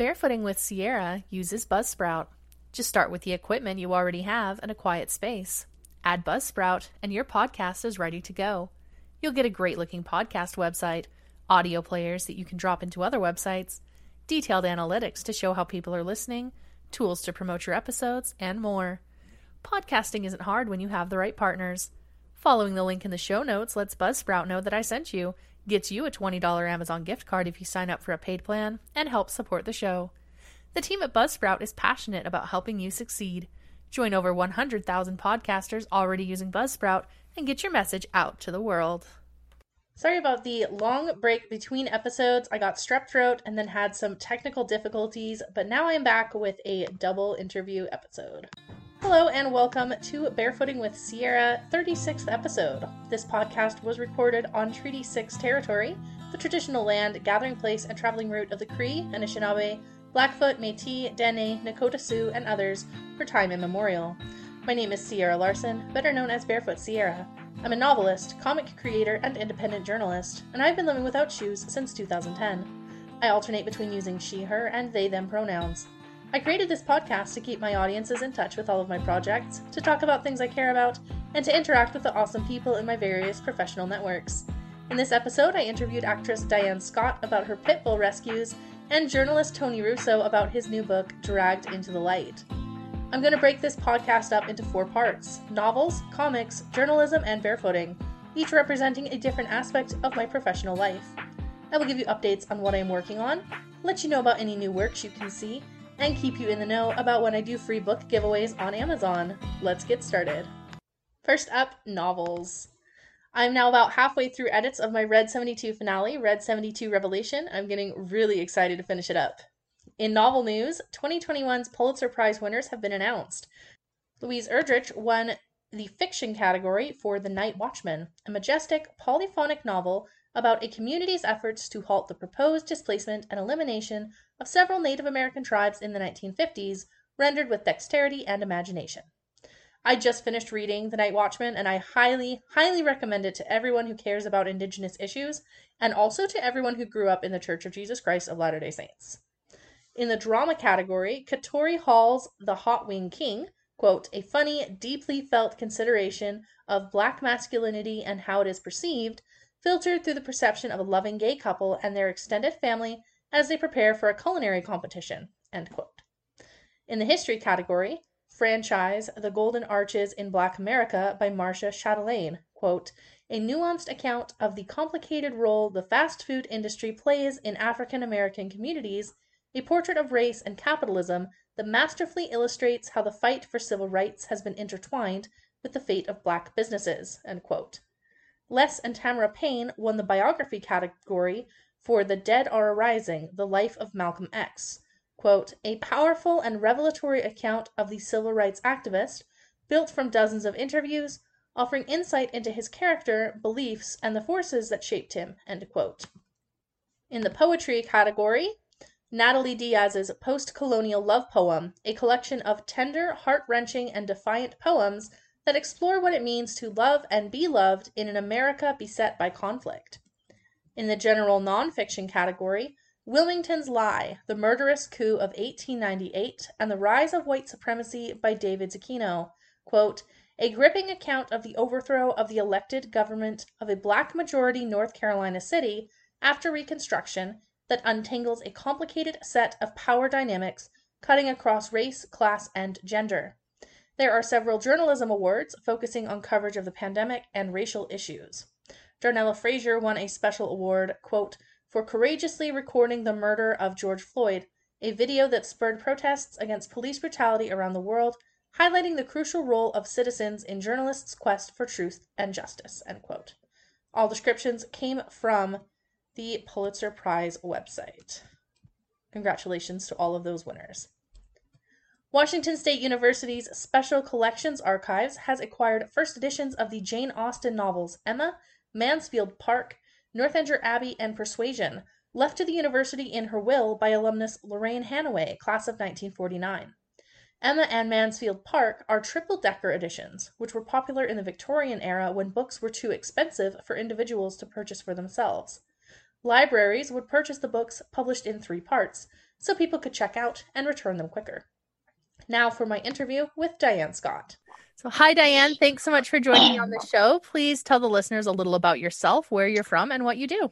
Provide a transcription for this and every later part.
Barefooting with Sierra uses Buzzsprout. Just start with the equipment you already have and a quiet space. Add Buzzsprout, and your podcast is ready to go. You'll get a great looking podcast website, audio players that you can drop into other websites, detailed analytics to show how people are listening, tools to promote your episodes, and more. Podcasting isn't hard when you have the right partners. Following the link in the show notes lets Buzzsprout know that I sent you, gets you a $20 Amazon gift card if you sign up for a paid plan, and helps support the show. The team at Buzzsprout is passionate about helping you succeed. Join over 100,000 podcasters already using Buzzsprout and get your message out to the world. Sorry about the long break between episodes. I got strep throat and then had some technical difficulties, but now I am back with a double interview episode. Hello and welcome to Barefooting with Sierra 36th episode. This podcast was recorded on Treaty 6 territory, the traditional land, gathering place, and traveling route of the Cree, Anishinaabe, Blackfoot, Métis, Dene, Nakota Sioux, and others for time immemorial. My name is Sierra Larson, better known as Barefoot Sierra. I'm a novelist, comic creator, and independent journalist, and I've been living without shoes since 2010. I alternate between using she, her, and they, them pronouns. I created this podcast to keep my audiences in touch with all of my projects, to talk about things I care about, and to interact with the awesome people in my various professional networks. In this episode, I interviewed actress Diane Scott about her pit bull rescues and journalist Tony Russo about his new book, Dragged into the Light. I'm going to break this podcast up into four parts novels, comics, journalism, and barefooting, each representing a different aspect of my professional life. I will give you updates on what I am working on, let you know about any new works you can see, and keep you in the know about when I do free book giveaways on Amazon. Let's get started. First up, novels. I'm now about halfway through edits of my Red 72 finale, Red 72 Revelation. I'm getting really excited to finish it up. In novel news, 2021's Pulitzer Prize winners have been announced. Louise Erdrich won the fiction category for The Night Watchman, a majestic, polyphonic novel about a community's efforts to halt the proposed displacement and elimination of several Native American tribes in the 1950s, rendered with dexterity and imagination. I just finished reading The Night Watchman, and I highly, highly recommend it to everyone who cares about Indigenous issues, and also to everyone who grew up in the Church of Jesus Christ of Latter day Saints. In the drama category, Katori Hall's The Hot Wing King, quote, a funny, deeply felt consideration of black masculinity and how it is perceived, filtered through the perception of a loving gay couple and their extended family as they prepare for a culinary competition. end quote. In the history category, franchise The Golden Arches in Black America by Marcia Chatelain, quote, a nuanced account of the complicated role the fast food industry plays in African American communities, a portrait of race and capitalism that masterfully illustrates how the fight for civil rights has been intertwined with the fate of black businesses. Les and Tamara Payne won the biography category for The Dead Are Arising: The Life of Malcolm X. Quote, a powerful and revelatory account of the civil rights activist, built from dozens of interviews, offering insight into his character, beliefs, and the forces that shaped him. End quote. In the poetry category, Natalie Diaz's Post Colonial Love Poem, a collection of tender, heart wrenching, and defiant poems that explore what it means to love and be loved in an America beset by conflict. In the general nonfiction category, Wilmington's Lie, The Murderous Coup of 1898 and the Rise of White Supremacy by David Zucchino, quote, a gripping account of the overthrow of the elected government of a black majority North Carolina city after Reconstruction that untangles a complicated set of power dynamics cutting across race, class, and gender. There are several journalism awards focusing on coverage of the pandemic and racial issues. Darnella Frazier won a special award, quote, for courageously recording the murder of George Floyd, a video that spurred protests against police brutality around the world, highlighting the crucial role of citizens in journalists' quest for truth and justice. End quote. All descriptions came from the Pulitzer Prize website. Congratulations to all of those winners. Washington State University's Special Collections Archives has acquired first editions of the Jane Austen novels Emma, Mansfield Park, Northanger Abbey, and Persuasion, left to the university in her will by alumnus Lorraine Hannaway, class of 1949. Emma and Mansfield Park are triple decker editions, which were popular in the Victorian era when books were too expensive for individuals to purchase for themselves. Libraries would purchase the books published in three parts, so people could check out and return them quicker. Now for my interview with Diane Scott. So, hi, Diane. Thanks so much for joining me on the show. Please tell the listeners a little about yourself, where you're from, and what you do.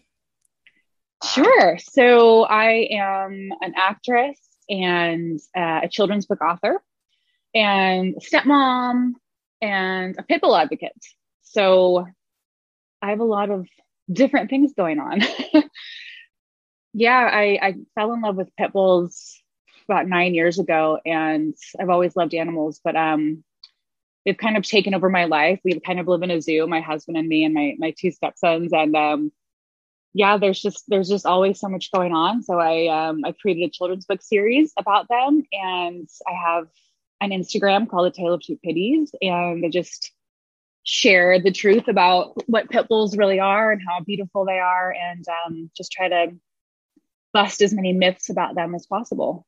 Sure. So, I am an actress and uh, a children's book author, and stepmom, and a pit bull advocate. So, I have a lot of different things going on. yeah, I, I fell in love with pit bulls about nine years ago, and I've always loved animals, but um, they've kind of taken over my life. We kind of live in a zoo, my husband and me, and my my two stepsons, and um, yeah, there's just there's just always so much going on. So I um, I created a children's book series about them, and I have an Instagram called The Tale of Two Pitties, and I just share the truth about what pit bulls really are and how beautiful they are, and um, just try to bust as many myths about them as possible.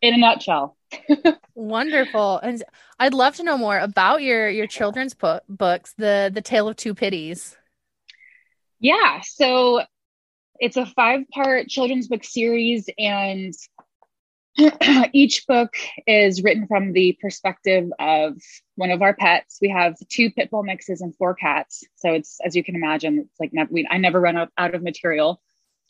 In a nutshell. Wonderful. And I'd love to know more about your your children's book, books, the the Tale of Two pitties Yeah, so it's a five-part children's book series and each book is written from the perspective of one of our pets. We have two pit bull mixes and four cats. So it's, as you can imagine, it's like never, we, I never run out, of material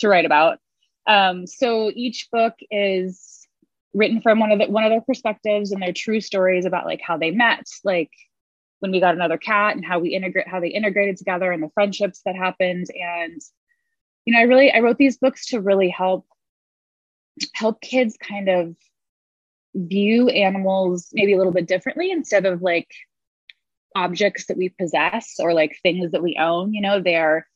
to write about. Um, so each book is written from one of the, one of their perspectives and their true stories about like how they met, like when we got another cat and how we integrate how they integrated together and the friendships that happened. And you know, I really I wrote these books to really help help kids kind of view animals maybe a little bit differently instead of like objects that we possess or like things that we own you know? They're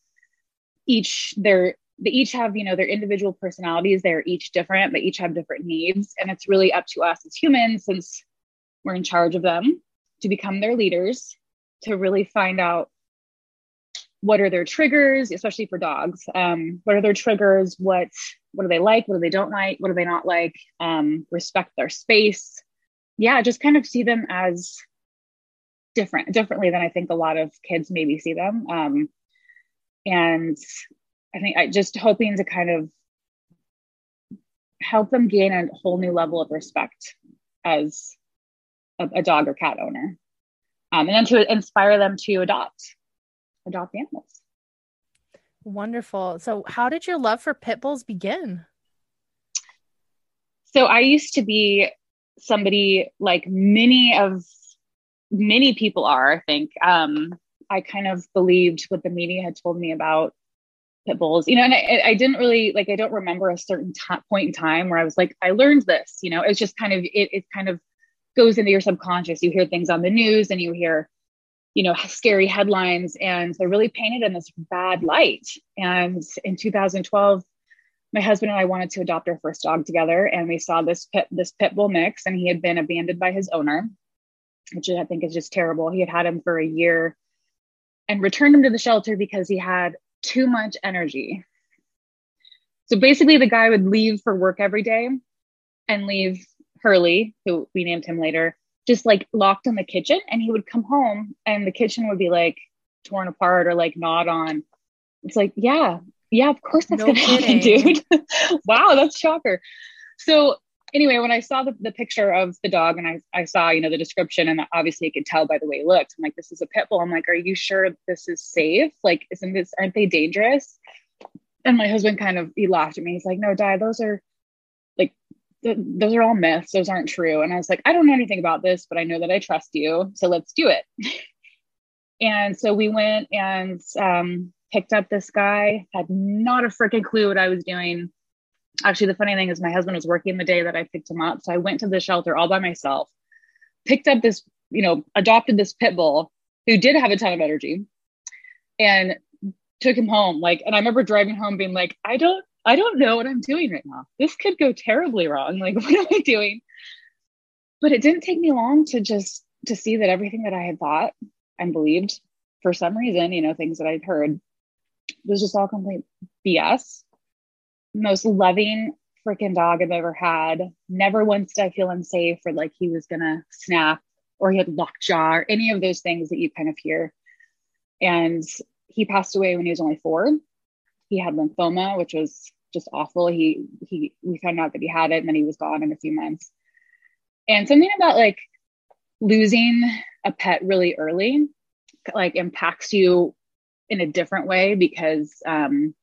each they're they each have you know their individual personalities. They're each different they each have different needs. And it's really up to us as humans since we're in charge of them to become their leaders to really find out what are their triggers especially for dogs? Um, what are their triggers? What what do they like? What do they don't like? What do they not like? Um, respect their space. Yeah just kind of see them as different differently than i think a lot of kids maybe see them. Um, and I think I just hoping to kind of help them gain a whole new level of respect as a, a dog or cat owner. Um, and then to inspire them to adopt, adopt animals. Wonderful. So, how did your love for pit bulls begin? So, I used to be somebody like many of many people are. I think um, I kind of believed what the media had told me about pit bulls, you know, and I, I didn't really like, I don't remember a certain t- point in time where I was like, I learned this, you know, it's just kind of, it, it kind of goes into your subconscious. You hear things on the news and you hear, you know, scary headlines and they're really painted in this bad light. And in 2012, my husband and I wanted to adopt our first dog together and we saw this pit, this pit bull mix and he had been abandoned by his owner, which I think is just terrible. He had had him for a year and returned him to the shelter because he had too much energy. So basically, the guy would leave for work every day and leave Hurley, who we named him later, just like locked in the kitchen. And he would come home and the kitchen would be like torn apart or like gnawed on. It's like, yeah, yeah, of course that's no gonna happen, dude. wow, that's shocker. So anyway, when I saw the, the picture of the dog and I, I saw, you know, the description and obviously I could tell by the way it looked, I'm like, this is a pit bull. I'm like, are you sure this is safe? Like, isn't this, aren't they dangerous? And my husband kind of, he laughed at me. He's like, no, Di, those are th- those are all myths. Those aren't true. And I was like, I don't know anything about this, but I know that I trust you. So let's do it. and so we went and um, picked up this guy, had not a freaking clue what I was doing actually the funny thing is my husband was working the day that I picked him up. So I went to the shelter all by myself, picked up this, you know, adopted this pit bull who did have a ton of energy and took him home. Like, and I remember driving home being like, I don't, I don't know what I'm doing right now. This could go terribly wrong. Like, what am I doing? But it didn't take me long to just to see that everything that I had thought and believed for some reason, you know, things that I'd heard was just all complete BS most loving freaking dog I've ever had. Never once did I feel unsafe or like he was gonna snap or he had lockjaw or any of those things that you kind of hear. And he passed away when he was only four. He had lymphoma, which was just awful. He he we found out that he had it and then he was gone in a few months. And something about like losing a pet really early like impacts you in a different way because um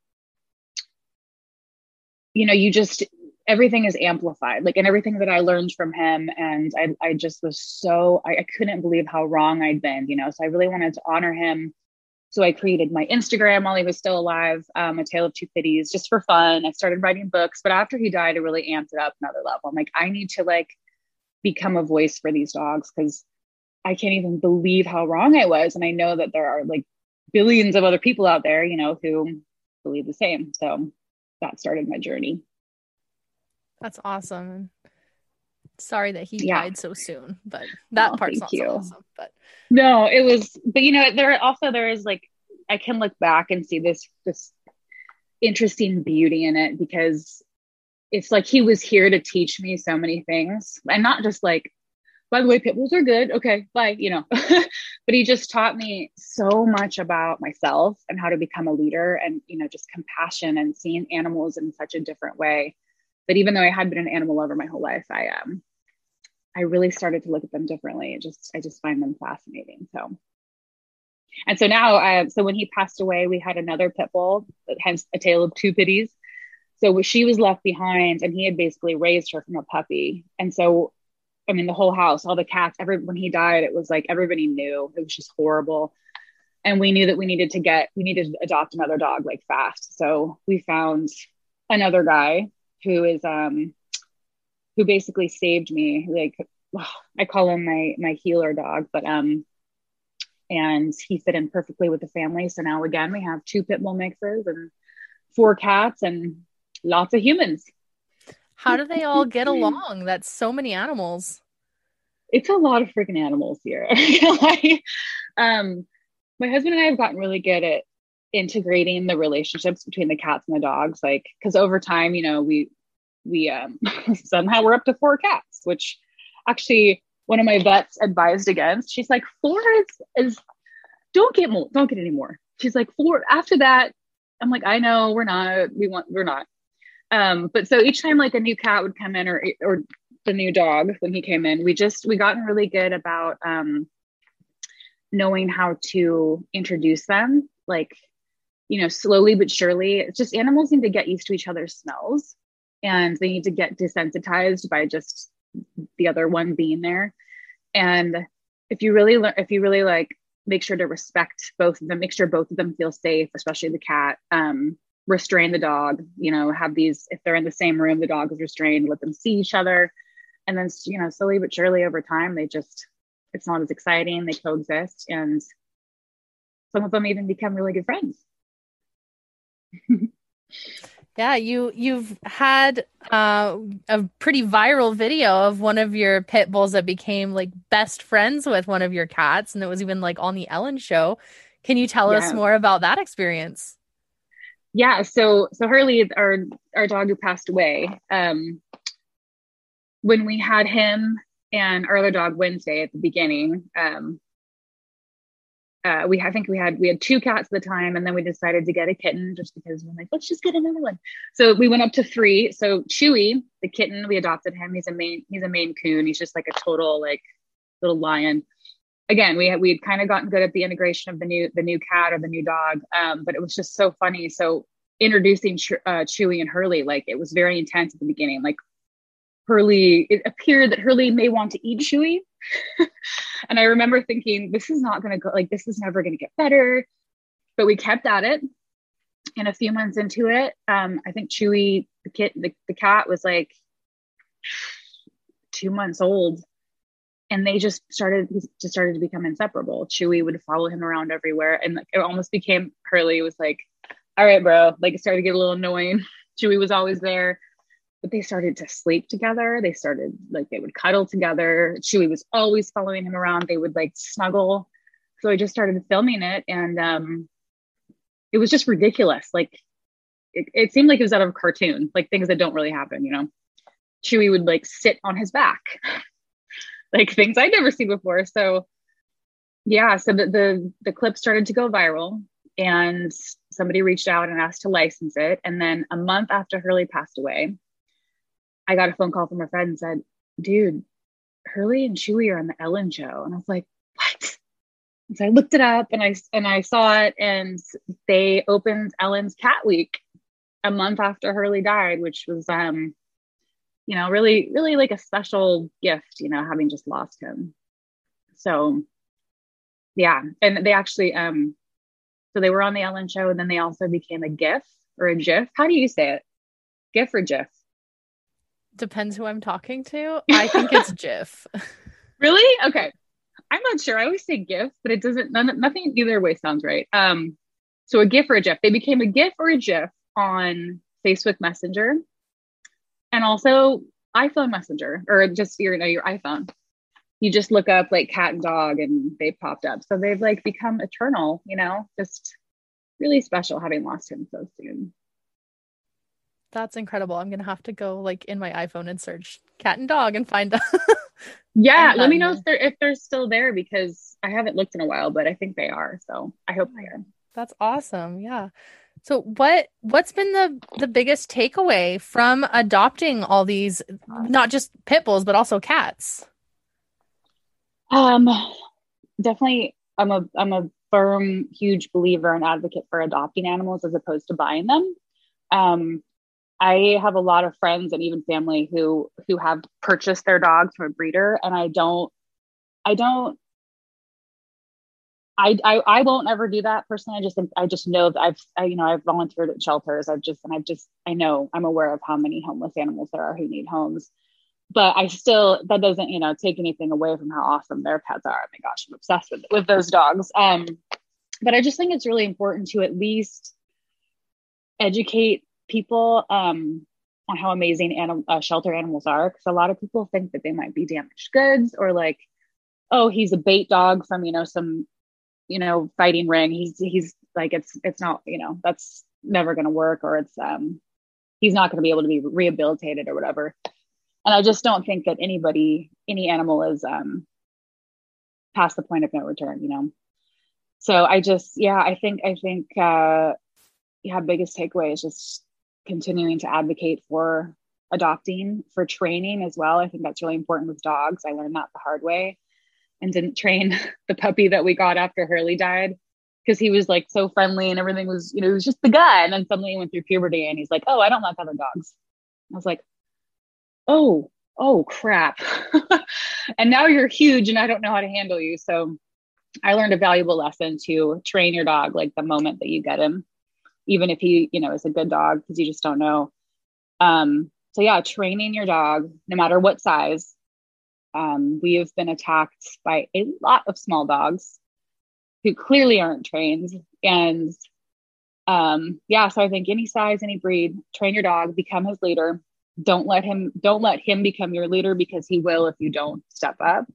you know you just everything is amplified like and everything that i learned from him and i, I just was so I, I couldn't believe how wrong i'd been you know so i really wanted to honor him so I created my Instagram while he was still alive, um, A Tale of Two Pitties, just for fun. I started writing books, but after he died, I really amped it up another level. I'm like, I need to like become a voice for these dogs because I can't even believe how wrong I was. And I know that there are like billions of other people out there, you know, who believe the same. So that started my journey. That's awesome. Sorry that he yeah. died so soon, but that oh, part's not you. so awesome. But no, it was, but you know, there also there is like I can look back and see this this interesting beauty in it because it's like he was here to teach me so many things, and not just like, by the way, pit bulls are good. Okay, bye. You know, but he just taught me so much about myself and how to become a leader, and you know, just compassion and seeing animals in such a different way. That even though I had been an animal lover my whole life, I um I really started to look at them differently. It just I just find them fascinating. So and so now I so when he passed away, we had another pit bull, hence a tale of two pitties. So she was left behind and he had basically raised her from a puppy. And so I mean the whole house, all the cats, every when he died, it was like everybody knew. It was just horrible. And we knew that we needed to get we needed to adopt another dog like fast. So we found another guy who is um who basically saved me. Like I call him my my healer dog, but um, and he fit in perfectly with the family. So now again, we have two pit bull mixes and four cats and lots of humans. How do they all get along? That's so many animals. It's a lot of freaking animals here. um, my husband and I have gotten really good at integrating the relationships between the cats and the dogs. Like, because over time, you know, we we um, somehow we're up to four cats, which actually one of my vets advised against. She's like, four is, is don't get more, don't get any more. She's like, four after that. I'm like, I know we're not, we want, we're not. Um, but so each time like a new cat would come in or, or the new dog when he came in, we just, we gotten really good about, um, knowing how to introduce them, like, you know, slowly but surely. It's just animals need to get used to each other's smells and they need to get desensitized by just the other one being there. And if you really learn if you really like make sure to respect both of them make sure both of them feel safe especially the cat um, restrain the dog you know have these if they're in the same room the dog is restrained let them see each other. And then you know slowly but surely over time they just it's not as exciting they coexist and some of them even become really good friends Yeah, you you've had uh, a pretty viral video of one of your pit bulls that became like best friends with one of your cats, and it was even like on the Ellen show. Can you tell yeah. us more about that experience? Yeah, so so Hurley, our our dog who passed away, um, when we had him and our other dog Wednesday at the beginning, um, uh, we I think we had we had two cats at the time, and then we decided to get a kitten just because we're like, let's just get another one. So we went up to three. So Chewy, the kitten, we adopted him. He's a main he's a Maine Coon. He's just like a total like little lion. Again, we had we had kind of gotten good at the integration of the new the new cat or the new dog, um, but it was just so funny. So introducing uh, Chewy and Hurley, like it was very intense at the beginning. Like Hurley, it appeared that Hurley may want to eat Chewy. and I remember thinking, this is not going to go, like, this is never going to get better. But we kept at it. And a few months into it, um, I think Chewy, the the, the cat was like two months old. And they just started, just started to become inseparable. Chewy would follow him around everywhere. And it almost became Hurley was like, all right, bro. Like it started to get a little annoying. Chewy was always there but they started to sleep together. They started like they would cuddle together. Chewy was always following him around. They would like snuggle. So I just started filming it and um it was just ridiculous. Like it, it seemed like it was out of a cartoon, like things that don't really happen, you know. Chewy would like sit on his back. like things I'd never seen before. So yeah, so the, the the clip started to go viral and somebody reached out and asked to license it. And then a month after Hurley passed away, I got a phone call from a friend and said, dude, Hurley and Chewy are on the Ellen show. And I was like, what? And so I looked it up and I and I saw it and they opened Ellen's Cat Week a month after Hurley died, which was um, you know, really, really like a special gift, you know, having just lost him. So yeah. And they actually um so they were on the Ellen show and then they also became a GIF or a GIF. How do you say it? GIF or GIF? Depends who I'm talking to. I think it's GIF. really? Okay. I'm not sure. I always say GIF, but it doesn't, none, nothing either way sounds right. Um, so a GIF or a GIF. They became a GIF or a GIF on Facebook Messenger and also iPhone Messenger or just your, you know, your iPhone. You just look up like cat and dog and they popped up. So they've like become eternal, you know, just really special having lost him so soon. That's incredible. I'm gonna have to go like in my iPhone and search cat and dog and find them. yeah, let me know if they're if they're still there because I haven't looked in a while, but I think they are. So I hope they are. That's awesome. Yeah. So what what's been the the biggest takeaway from adopting all these not just pit bulls but also cats? Um definitely I'm a I'm a firm huge believer and advocate for adopting animals as opposed to buying them. Um I have a lot of friends and even family who who have purchased their dogs from a breeder and I don't I don't I, I, I won't ever do that personally. I just I just know that I've I, you know I've volunteered at shelters. I've just and I've just I know I'm aware of how many homeless animals there are who need homes. But I still that doesn't you know take anything away from how awesome their pets are. Oh my gosh, I'm obsessed with with those dogs. Um, but I just think it's really important to at least educate people um, on how amazing anim- uh, shelter animals are because a lot of people think that they might be damaged goods or like oh he's a bait dog from you know some you know fighting ring. He's he's like it's it's not you know that's never going to work or it's um he's not going to be able to be rehabilitated or whatever. And i just don't think that anybody any animal is um past the point of no return you know? So i just yeah i think i think uh yeah biggest takeaway is just continuing to advocate for adopting for training as well. I think that's really important with dogs. I learned that the hard way and didn't train the puppy that we got after Hurley died because he was like so friendly and everything was, you know, he was just the guy. And then suddenly he went through puberty and he's like, oh, I don't like other dogs. I was like, oh, oh crap. and now you're huge and I don't know how to handle you. So I learned a valuable lesson to train your dog like the moment that you get him even if he, you know, is a good dog, because you just don't know. Um, so yeah, training your dog, no matter what size. Um, we have been attacked by a lot of small dogs who clearly aren't trained. And um, yeah, so I think any size, any breed, train your dog, become his leader. Don't let him don't let him become your leader because he will if you don't step up.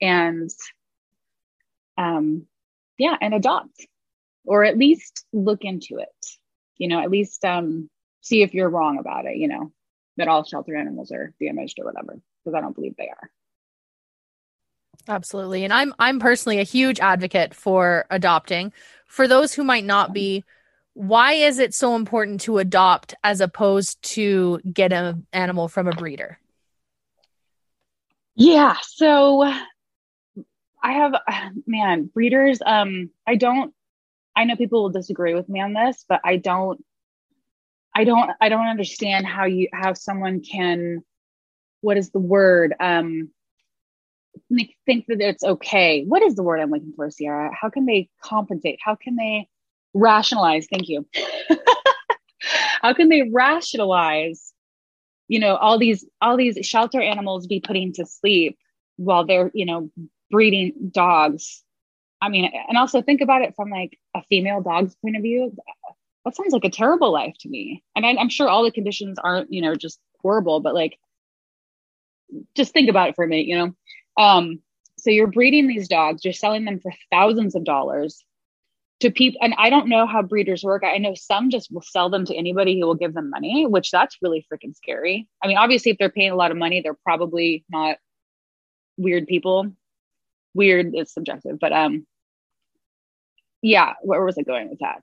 And um, yeah, and adopt or at least look into it you know at least um see if you're wrong about it you know that all shelter animals are damaged or whatever because i don't believe they are. Absolutely. And i'm i'm personally a huge advocate for adopting. For those who might not be why is it so important to adopt as opposed to get an animal from a breeder? Yeah so i have man breeders um i don't I know people will disagree with me on this, but I don't I don't I don't understand how you how someone can what is the word um think that it's okay. What is the word I'm looking for, Sierra? How can they compensate? How can they rationalize? Thank you. how can they rationalize you know all these all these shelter animals be putting to sleep while they're you know breeding dogs I mean, and also think about it from like a female dog's point of view. That sounds like a terrible life to me. And I, I'm sure all the conditions aren't, you know, just horrible, but like, just think about it for a minute, you know? Um, so you're breeding these dogs, you're selling them for thousands of dollars to people. And I don't know how breeders work. I know some just will sell them to anybody who will give them money, which that's really freaking scary. I mean, obviously, if they're paying a lot of money, they're probably not weird people. Weird is subjective, but um, yeah, where was I going with that?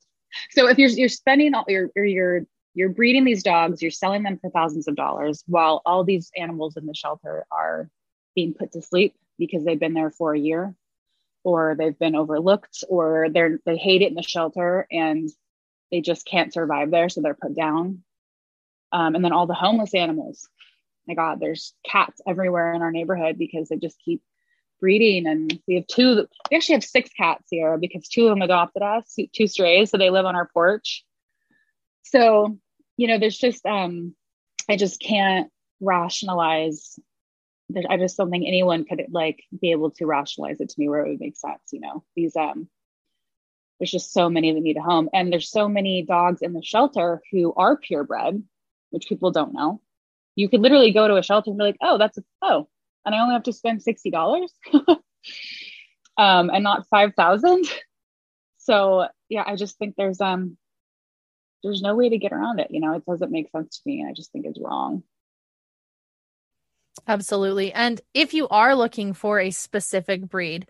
So if you're you're spending all you're you're you're breeding these dogs, you're selling them for thousands of dollars while all these animals in the shelter are being put to sleep because they've been there for a year or they've been overlooked or they're they hate it in the shelter and they just can't survive there so they're put down um, and then all the homeless animals my god there's cats everywhere in our neighborhood because they just keep breeding and we have two we actually have six cats here because two of them adopted us two strays so they live on our porch so you know there's just um i just can't rationalize I just don't think anyone could like be able to rationalize it to me where it would make sense. You know, these um, there's just so many that need a home, and there's so many dogs in the shelter who are purebred, which people don't know. You could literally go to a shelter and be like, oh, that's a oh, and I only have to spend sixty dollars, um, and not five thousand. So yeah, I just think there's um, there's no way to get around it. You know, it doesn't make sense to me. I just think it's wrong. Absolutely. And if you are looking for a specific breed,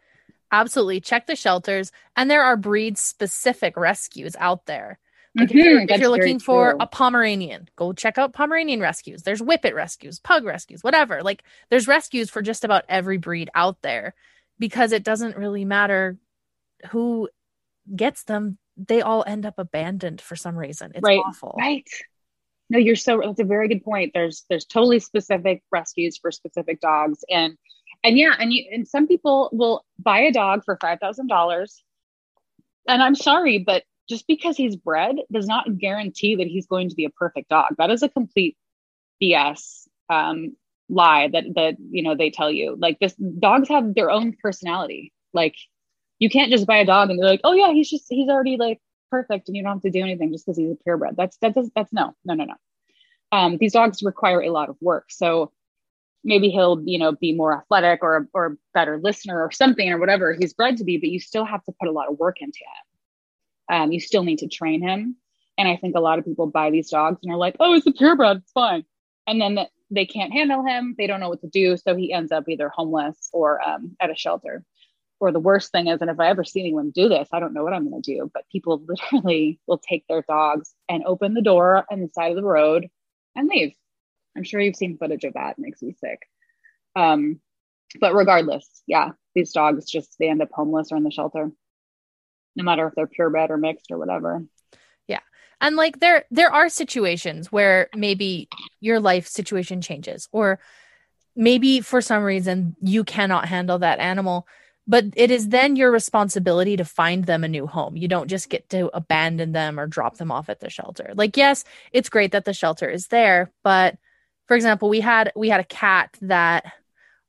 absolutely check the shelters. And there are breed specific rescues out there. Like mm-hmm, if you're, if you're looking for a Pomeranian, go check out Pomeranian rescues. There's Whippet rescues, Pug rescues, whatever. Like there's rescues for just about every breed out there because it doesn't really matter who gets them. They all end up abandoned for some reason. It's right, awful. Right no you're so that's a very good point there's there's totally specific rescues for specific dogs and and yeah and you and some people will buy a dog for five thousand dollars and i'm sorry but just because he's bred does not guarantee that he's going to be a perfect dog that is a complete bs um, lie that that you know they tell you like this dogs have their own personality like you can't just buy a dog and they're like oh yeah he's just he's already like perfect and you don't have to do anything just because he's a purebred. That's that does that's no, no, no, no. Um, these dogs require a lot of work. So maybe he'll, you know, be more athletic or or better listener or something or whatever he's bred to be, but you still have to put a lot of work into him. Um, you still need to train him. And I think a lot of people buy these dogs and are like, oh, it's a purebred, it's fine. And then they can't handle him. They don't know what to do. So he ends up either homeless or um, at a shelter or the worst thing is, and if I ever see anyone do this, I don't know what I'm going to do, but people literally will take their dogs and open the door on the side of the road and leave. I'm sure you've seen footage of that. It makes me sick. Um, but regardless, yeah, these dogs just they end up homeless or in the shelter, no matter if they're purebred or mixed or whatever. Yeah, and like there there are situations where maybe your life situation changes, or maybe for some reason you cannot handle that animal but it is then your responsibility to find them a new home. You don't just get to abandon them or drop them off at the shelter. Like yes, it's great that the shelter is there, but for example, we had we had a cat that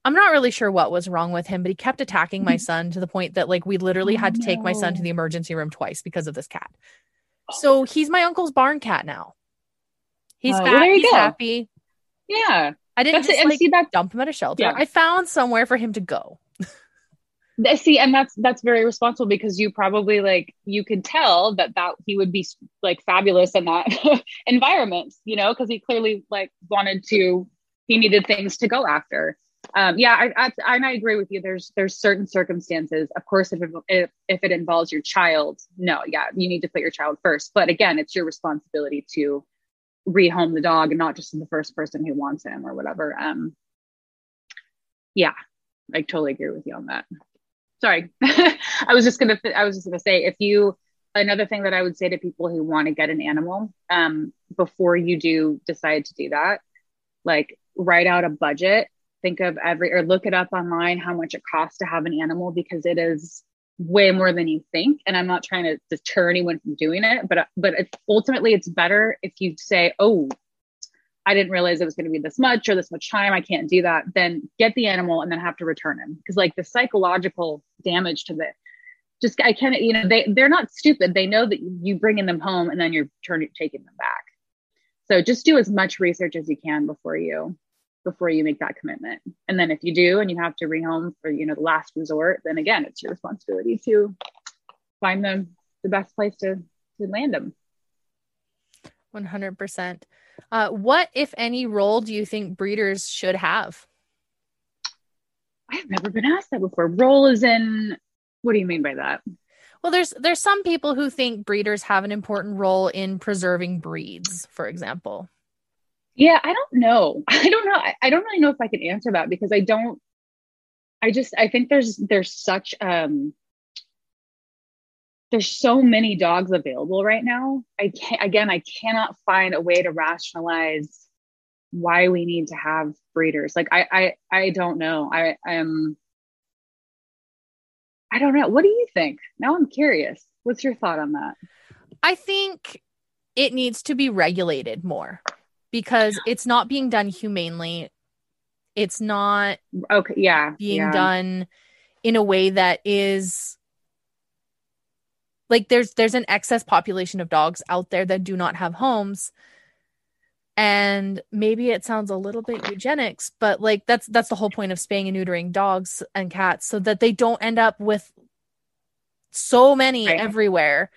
I'm not really sure what was wrong with him, but he kept attacking my mm-hmm. son to the point that like we literally had to take my son to the oh, emergency room twice because of this cat. Oh. So he's my uncle's barn cat now. He's, oh, fat, well, he's happy. Yeah. I didn't That's just like see that. dump him at a shelter. Yeah. I found somewhere for him to go see and that's that's very responsible because you probably like you could tell that that he would be like fabulous in that environment you know because he clearly like wanted to he needed things to go after um yeah I, I i agree with you. There's there's certain circumstances. Of course if if, if it involves your child no yeah you need to put your child first. But again it's your responsibility to rehome the dog and not just the first person who wants him or whatever. Um yeah i totally agree with you on that. Sorry. I was just gonna i was just gonna say if you another thing that i would say to people who want to get an animal um, before you do decide to do that like write out a budget think of every or look it up online how much it costs to have an animal because it is way more than you think and i'm not trying to deter anyone from doing it but but it's, ultimately it's better if you say oh I didn't realize it was going to be this much or this much time. I can't do that. Then get the animal and then have to return him because like the psychological damage to the just I can't you know they they're not stupid. They know that you bringing them home and then you're turning taking them back. So just do as much research as you can before you before you make that commitment. And then if you do and you have to rehome for you know the last resort, then again it's your responsibility to find them the best place to to land them. 100%. Uh, what, if any, role do you think breeders should have? I've never been asked that before. Role is in, what do you mean by that? Well, there's there's some people who think breeders have an important role in preserving breeds, for example. Yeah, I don't know. I don't know. I, I don't really know if I can answer that because I don't I just I think there's there's such um there's so many dogs available right now. I can't again I cannot find a way to rationalize why we need to have breeders. Like I I I don't know. I am I don't know. What do you think? Now I'm curious. What's your thought on that? I think it needs to be regulated more because it's not being done humanely. It's not okay, yeah, being yeah. done in a way that is like there's there's an excess population of dogs out there that do not have homes and maybe it sounds a little bit eugenics but like that's that's the whole point of spaying and neutering dogs and cats so that they don't end up with so many Right. everywhere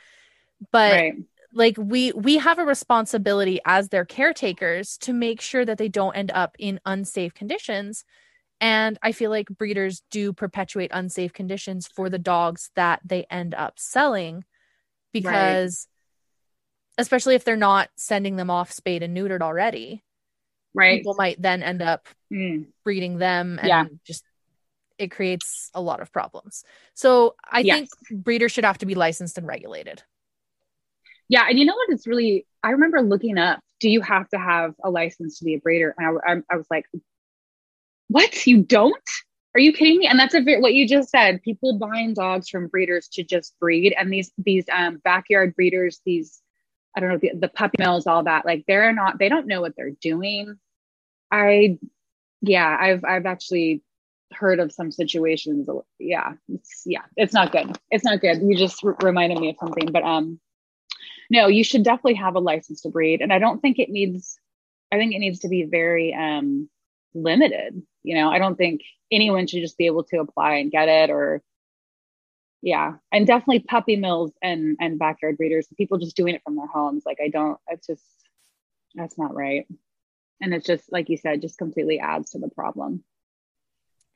but right. Like we we have a responsibility as their caretakers to make sure that they don't end up in unsafe conditions and i feel like breeders do perpetuate unsafe conditions for the dogs that they end up selling because especially if they're not sending them off spayed and neutered already Right. people might then end up Mm. breeding them and Yeah. just it creates a lot of problems so i Yes. think breeders should have to be licensed and regulated Yeah, and you know what? It's really. I remember looking up. Do you have to have a license to be a breeder? And I, I, I was like, "What? You don't? Are you kidding me?" And that's a what you just said. People buying dogs from breeders to just breed, and these these um, backyard breeders, these I don't know the, the puppy mills, all that. Like they're not. They don't know what they're doing. I, yeah, I've I've actually heard of some situations. Yeah, it's yeah, it's not good. It's not good. You just r- reminded me of something, but um no you should definitely have a license to breed. And i don't think it needs i think it needs to be very um limited you know? I don't think anyone should just be able to apply and get it or yeah. And definitely puppy mills and and backyard breeders people just doing it from their homes. Like i don't it's just that's not right. And it's just like you said just completely adds to the problem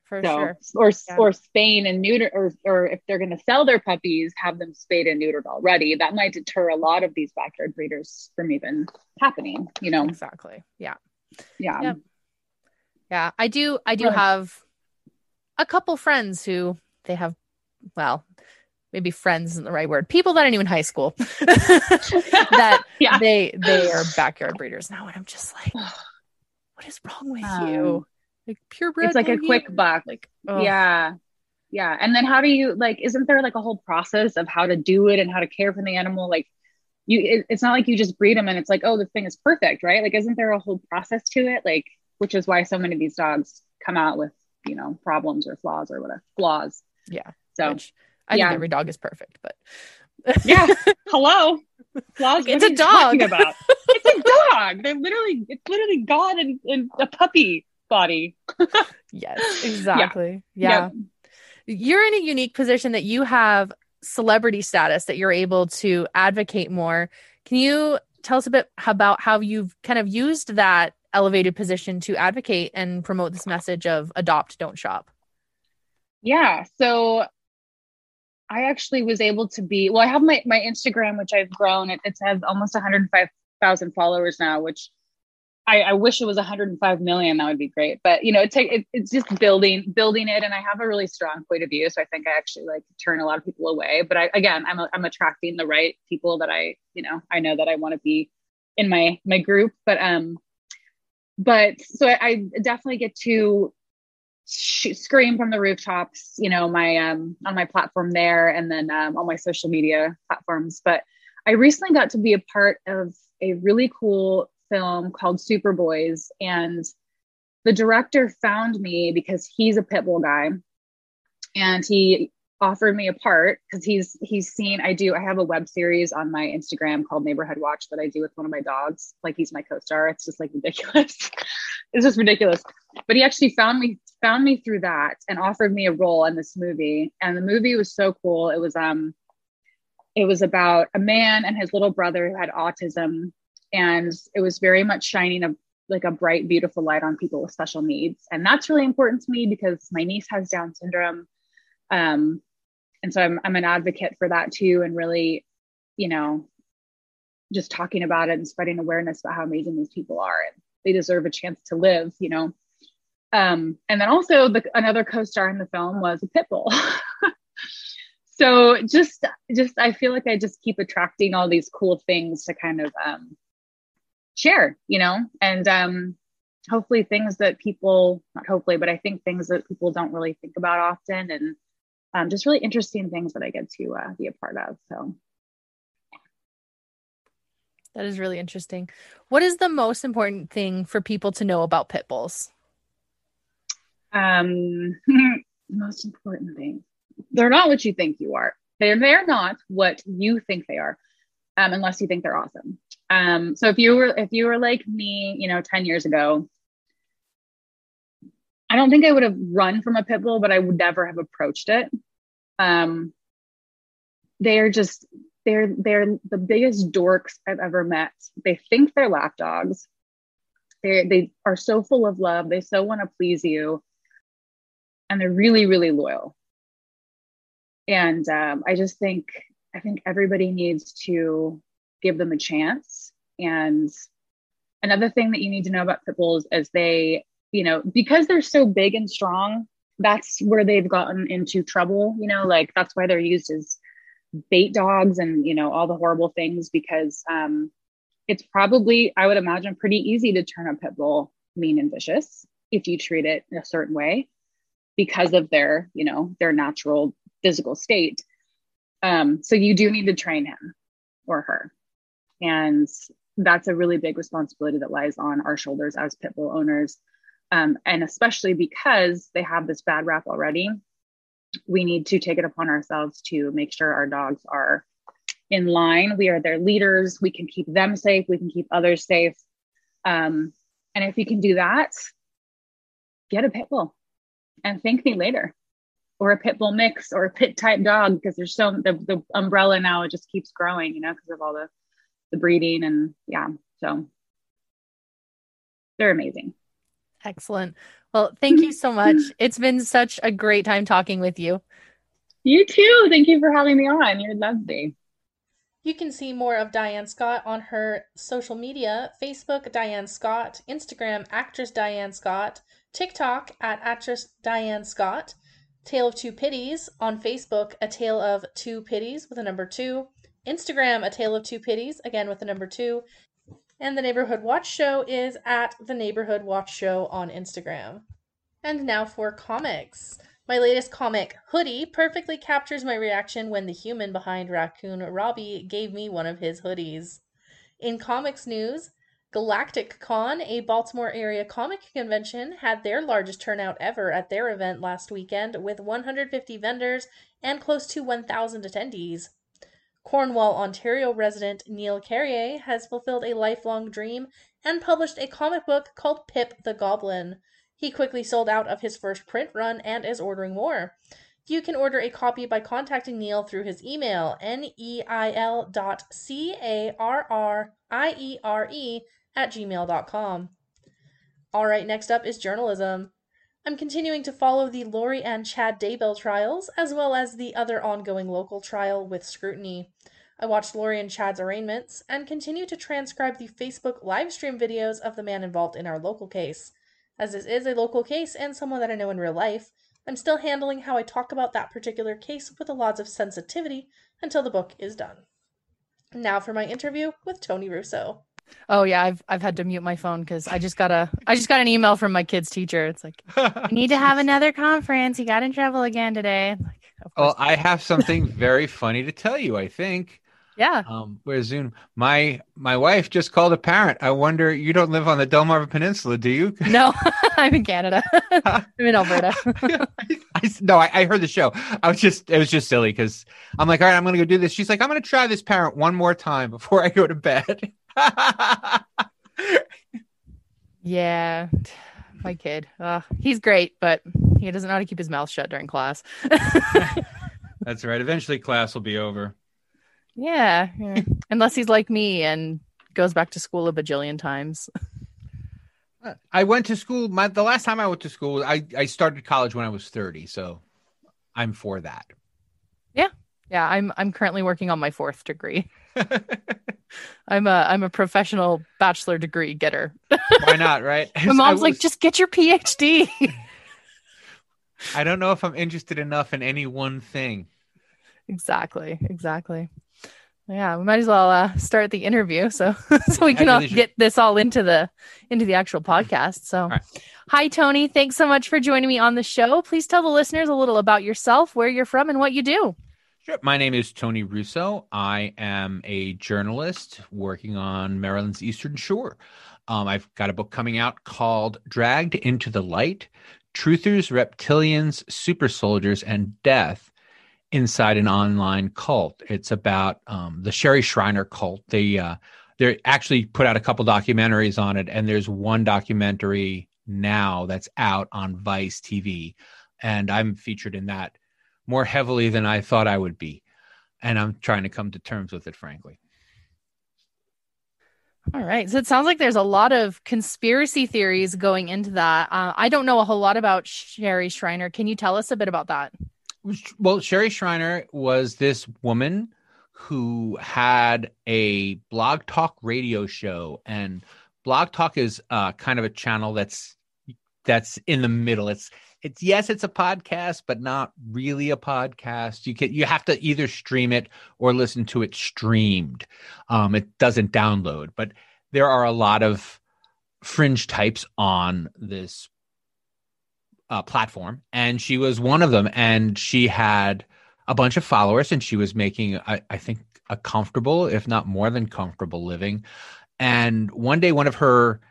for so sure. or Yeah. or spaying and neuter or or if they're going to sell their puppies have them spayed and neutered already. That might deter a lot of these backyard breeders from even happening you know? Exactly. Yeah. Yeah. Yep. yeah. I do i do Right. have a couple friends who they have well maybe friends isn't the right word people that i knew in high school that yeah. they they are backyard breeders now and i'm just like what is wrong with Um, you like purebred it's like a quick buck like oh, yeah. Yeah. And then how do you like isn't there like a whole process of how to do it and how to care for the animal? Like you it, it's not like you just breed them and it's like oh the thing is perfect right? Like isn't there a whole process to it? Like which is why so many of these dogs come out with you know problems or flaws or whatever flaws. Yeah. So which i yeah. think every dog is perfect but yeah. Hello? Flaws It's a dog. about? It's a dog. They're literally it's literally god and, in a puppy body yes exactly yeah. Yep. you're in a unique position that you have celebrity status that you're able to advocate more. Can you tell us a bit about how you've kind of used that elevated position to advocate and promote this message of adopt, don't shop? Yeah. So I actually was able to be, well, I have my, my Instagram, which I've grown. It, it has almost 105,000 followers now, which I, I wish it was 105 million. That would be great. But, you know, it take, it, it's just building, building it. And I have a really strong point of view. So I think I actually like turn a lot of people away. But I, again, I'm, I'm attracting the right people that I, you know, I know that I want to be in my, my group. But, um, but so I, I definitely get to sh- scream from the rooftops, you know, my um on my platform there and then um, on my social media platforms. But I recently got to be a part of a really cool film called Superboys, and the director found me because he's a pit bull guy, and he offered me a part because he's he's seen I do I have a web series on my Instagram called Neighborhood Watch that I do with one of my dogs. Like he's my co-star. It's just like ridiculous. it's just ridiculous. But he actually found me found me through that and offered me a role in this movie. And the movie was so cool. It was um it was about a man and his little brother who had autism and it was very much shining a like a bright beautiful light on people with special needs and that's really important to me because my niece has down syndrome um and so I'm I'm an advocate for that too, and really, you know, just talking about it and spreading awareness about how amazing these people are and they deserve a chance to live, you know. Um, and then also the another co-star in the film was a pit bull. so just just I feel like I just keep attracting all these cool things to kind of um, share, you know, and um, hopefully things that people not hopefully, but I think things that people don't really think about often and um, just really interesting things that I get to uh, be a part of. So that is really interesting. What is the most important thing for people to know about pit bulls? Um, most important thing. They're not what you think you are. They're they're not what you think they are, um, unless you think they're awesome. Um, so if you were if you were like me, you know, 10 years ago, I don't think I would have run from a pit bull, but I would never have approached it. Um, they're just they're they're the biggest dorks I've ever met. They think they're lap dogs. They they are so full of love. They so want to please you, and they're really really loyal. And um, I just think I think everybody needs to give them a chance. And another thing that you need to know about pit bulls is they, you know, because they're so big and strong, that's where they've gotten into trouble. You know, like that's why they're used as bait dogs and you know all the horrible things because um, it's probably I would imagine pretty easy to turn a pit bull mean and vicious if you treat it a certain way because of their you know their natural physical state. Um, so you do need to train him or her, and that's a really big responsibility that lies on our shoulders as pit bull owners. Um, and especially because they have this bad rap already we need to take it upon ourselves to make sure our dogs are in line. We are their leaders. We can keep them safe. We can keep others safe. Um, and if you can do that, get a pit bull and thank me later or a pit bull mix or a pit type dog because there's so the, the umbrella now just keeps growing you know because of all the the breeding and yeah so they're amazing excellent well, thank you so much. Mm-hmm. It's been such a great time talking with you. You too. Thank you for having me on. You're lovely. You can see more of Diane Scott on her social media Facebook, Diane Scott, Instagram, actress Diane Scott, TikTok at actress Diane Scott, Tale of Two Pitties on Facebook, A Tale of Two Pitties with a number two, Instagram, A Tale of Two Pitties, again with the number two, and the Neighborhood Watch Show is at the Neighborhood Watch Show on Instagram. And now for comics. My latest comic, Hoodie, perfectly captures my reaction when the human behind Raccoon Robbie gave me one of his hoodies. In comics news, Galactic Con, a Baltimore area comic convention, had their largest turnout ever at their event last weekend with 150 vendors and close to 1,000 attendees. Cornwall, Ontario resident Neil Carriere has fulfilled a lifelong dream and published a comic book called Pip the Goblin. He quickly sold out of his first print run and is ordering more. You can order a copy by contacting Neil through his email, neil dot C-A-R-R-I-E-R-E at gmail.com. All right, next up is journalism. I'm continuing to follow the Lori and Chad Daybell trials, as well as the other ongoing local trial with scrutiny. I watched Lori and Chad's arraignments and continue to transcribe the Facebook livestream videos of the man involved in our local case. As this is a local case and someone that I know in real life, I'm still handling how I talk about that particular case with a lot of sensitivity until the book is done. Now for my interview with Tony Russo. Oh yeah, I've I've had to mute my phone because I just got a I just got an email from my kid's teacher. It's like you need to have another conference. He got in trouble again today. Like, well, I have something very funny to tell you. I think. Yeah. Um, where's Zoom? My my wife just called a parent. I wonder you don't live on the Delmarva Peninsula, do you? No, I'm in Canada. I'm in Alberta. I, I, no, I, I, heard the show. I was just it was just silly because I'm like, all right, I'm gonna go do this. She's like, I'm gonna try this parent one more time before I go to bed. yeah, my kid. Uh, he's great, but he doesn't know how to keep his mouth shut during class. That's right. Eventually, class will be over. Yeah, yeah, unless he's like me and goes back to school a bajillion times. I went to school. My the last time I went to school, I I started college when I was thirty, so I'm for that. Yeah, yeah. I'm I'm currently working on my fourth degree. I'm a I'm a professional bachelor degree getter. Why not, right? My mom's like, just get your PhD. I don't know if I'm interested enough in any one thing. exactly, exactly. Yeah, we might as well uh, start the interview so so we can all get this all into the into the actual podcast. So, right. hi Tony, thanks so much for joining me on the show. Please tell the listeners a little about yourself, where you're from, and what you do. Sure. My name is Tony Russo. I am a journalist working on Maryland's Eastern Shore. Um, I've got a book coming out called Dragged into the Light Truthers, Reptilians, Super Soldiers, and Death Inside an Online Cult. It's about um, the Sherry Shriner cult. They, uh, they actually put out a couple documentaries on it, and there's one documentary now that's out on Vice TV. And I'm featured in that more heavily than I thought I would be. And I'm trying to come to terms with it, frankly. All right. So it sounds like there's a lot of conspiracy theories going into that. Uh, I don't know a whole lot about Sherry Shriner. Can you tell us a bit about that? Well, Sherry Shriner was this woman who had a blog talk radio show, and blog talk is uh, kind of a channel that's that's in the middle. It's it's yes, it's a podcast, but not really a podcast. You can you have to either stream it or listen to it streamed. Um, it doesn't download, but there are a lot of fringe types on this uh, platform, and she was one of them. And she had a bunch of followers, and she was making, I, I think, a comfortable, if not more than comfortable, living. And one day, one of her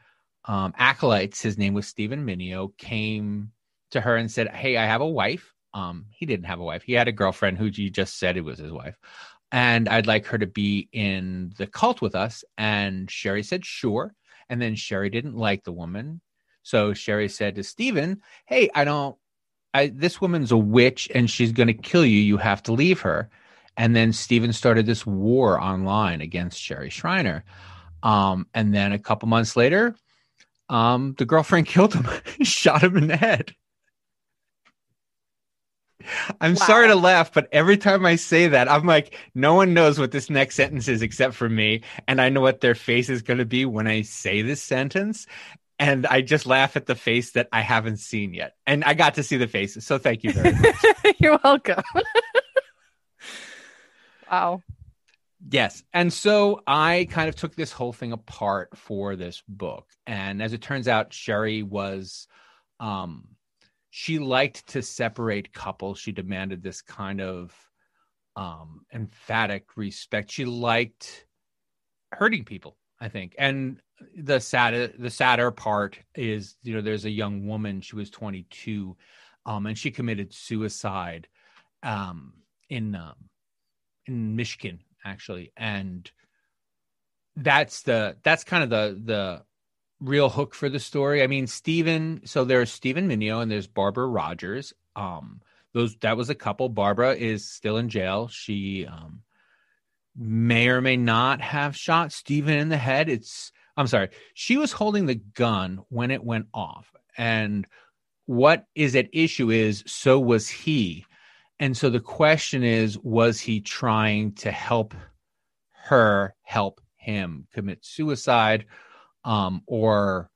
um, acolytes, his name was Stephen Mineo, came to her and said, Hey, I have a wife. Um, he didn't have a wife. He had a girlfriend who he just said it was his wife. And I'd like her to be in the cult with us. And Sherry said, Sure. And then Sherry didn't like the woman. So Sherry said to Stephen, Hey, I don't, I, this woman's a witch and she's going to kill you. You have to leave her. And then Stephen started this war online against Sherry Shriner. Um, and then a couple months later, um, the girlfriend killed him, shot him in the head. I'm Wow. sorry to laugh, but every time I say that, I'm like, no one knows what this next sentence is except for me. And I know what their face is going to be when I say this sentence. And I just laugh at the face that I haven't seen yet. And I got to see the faces. So thank you very much. You're welcome. wow. Yes. And so I kind of took this whole thing apart for this book. And as it turns out, Sherry was, um, she liked to separate couples. She demanded this kind of um, emphatic respect. She liked hurting people, I think. And the sad, the sadder part is, you know, there's a young woman. She was 22, um, and she committed suicide um, in um, in Michigan actually and that's the that's kind of the the real hook for the story. I mean stephen so there's stephen mineo and there's barbara rogers. Um those that was a couple. Barbara is still in jail. She um may or may not have shot stephen in the head. It's i'm sorry. She was holding the gun when it went off. And what is at issue is so was he. And so the question is was he trying to help her help him commit suicide um, or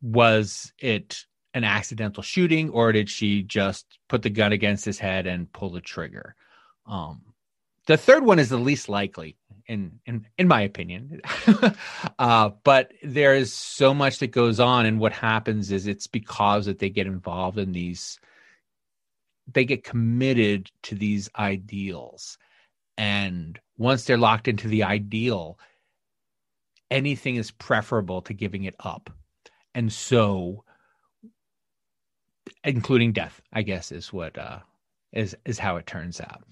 was it an accidental shooting or did she just put the gun against his head and pull the trigger? Um, the third one is the least likely in in in my opinion. Uh, but there is so much that goes on and what happens is it's because that they get involved in these they get committed to these ideals. And once they're locked into the ideal anything is preferable to giving it up and so including death i guess is what uh is is how it turns out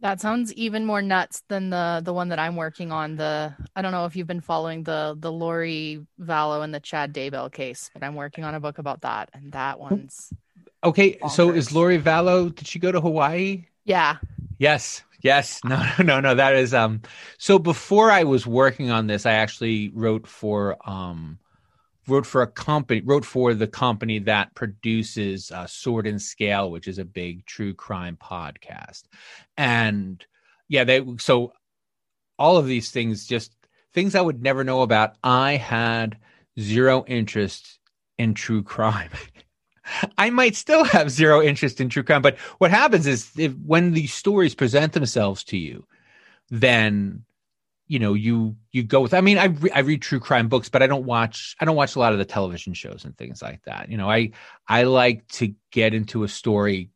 That sounds even more nuts than the the one that I'm working on. The I don't know if you've been following the the Lori Vallow and the Chad Daybell case, but I'm working on a book about that, and that one's okay so is lori vallow did she go to hawaii yeah. Yes. Yes. No, no, no. That is um so before I was working on this, I actually wrote for um wrote for a company, wrote for the company that produces uh, Sword and Scale, which is a big true crime podcast. And yeah, they so all of these things, just things I would never know about. I had zero interest in true crime. I might still have zero interest in true crime, but what happens is if, when these stories present themselves to you, then you know you you go with i mean I, re- I read true crime books but i don't watch i don't watch a lot of the television shows and things like that. You know i i like to get into a story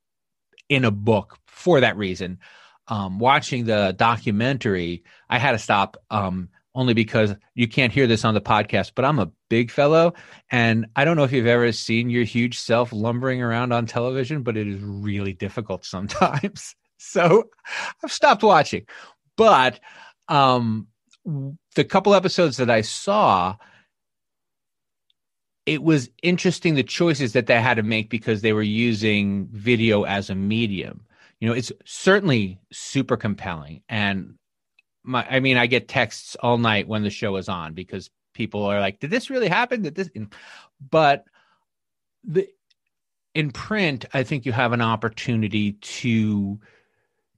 in a book for that reason. Um watching the documentary i had to stop um only because you can't hear this on the podcast but i'm a big fellow and i don't know if you've ever seen your huge self lumbering around on television but it is really difficult sometimes so i've stopped watching but um, the couple episodes that I saw, it was interesting the choices that they had to make because they were using video as a medium. You know, it's certainly super compelling. And my, I mean, I get texts all night when the show is on because people are like, did this really happen? Did this? But the, in print, I think you have an opportunity to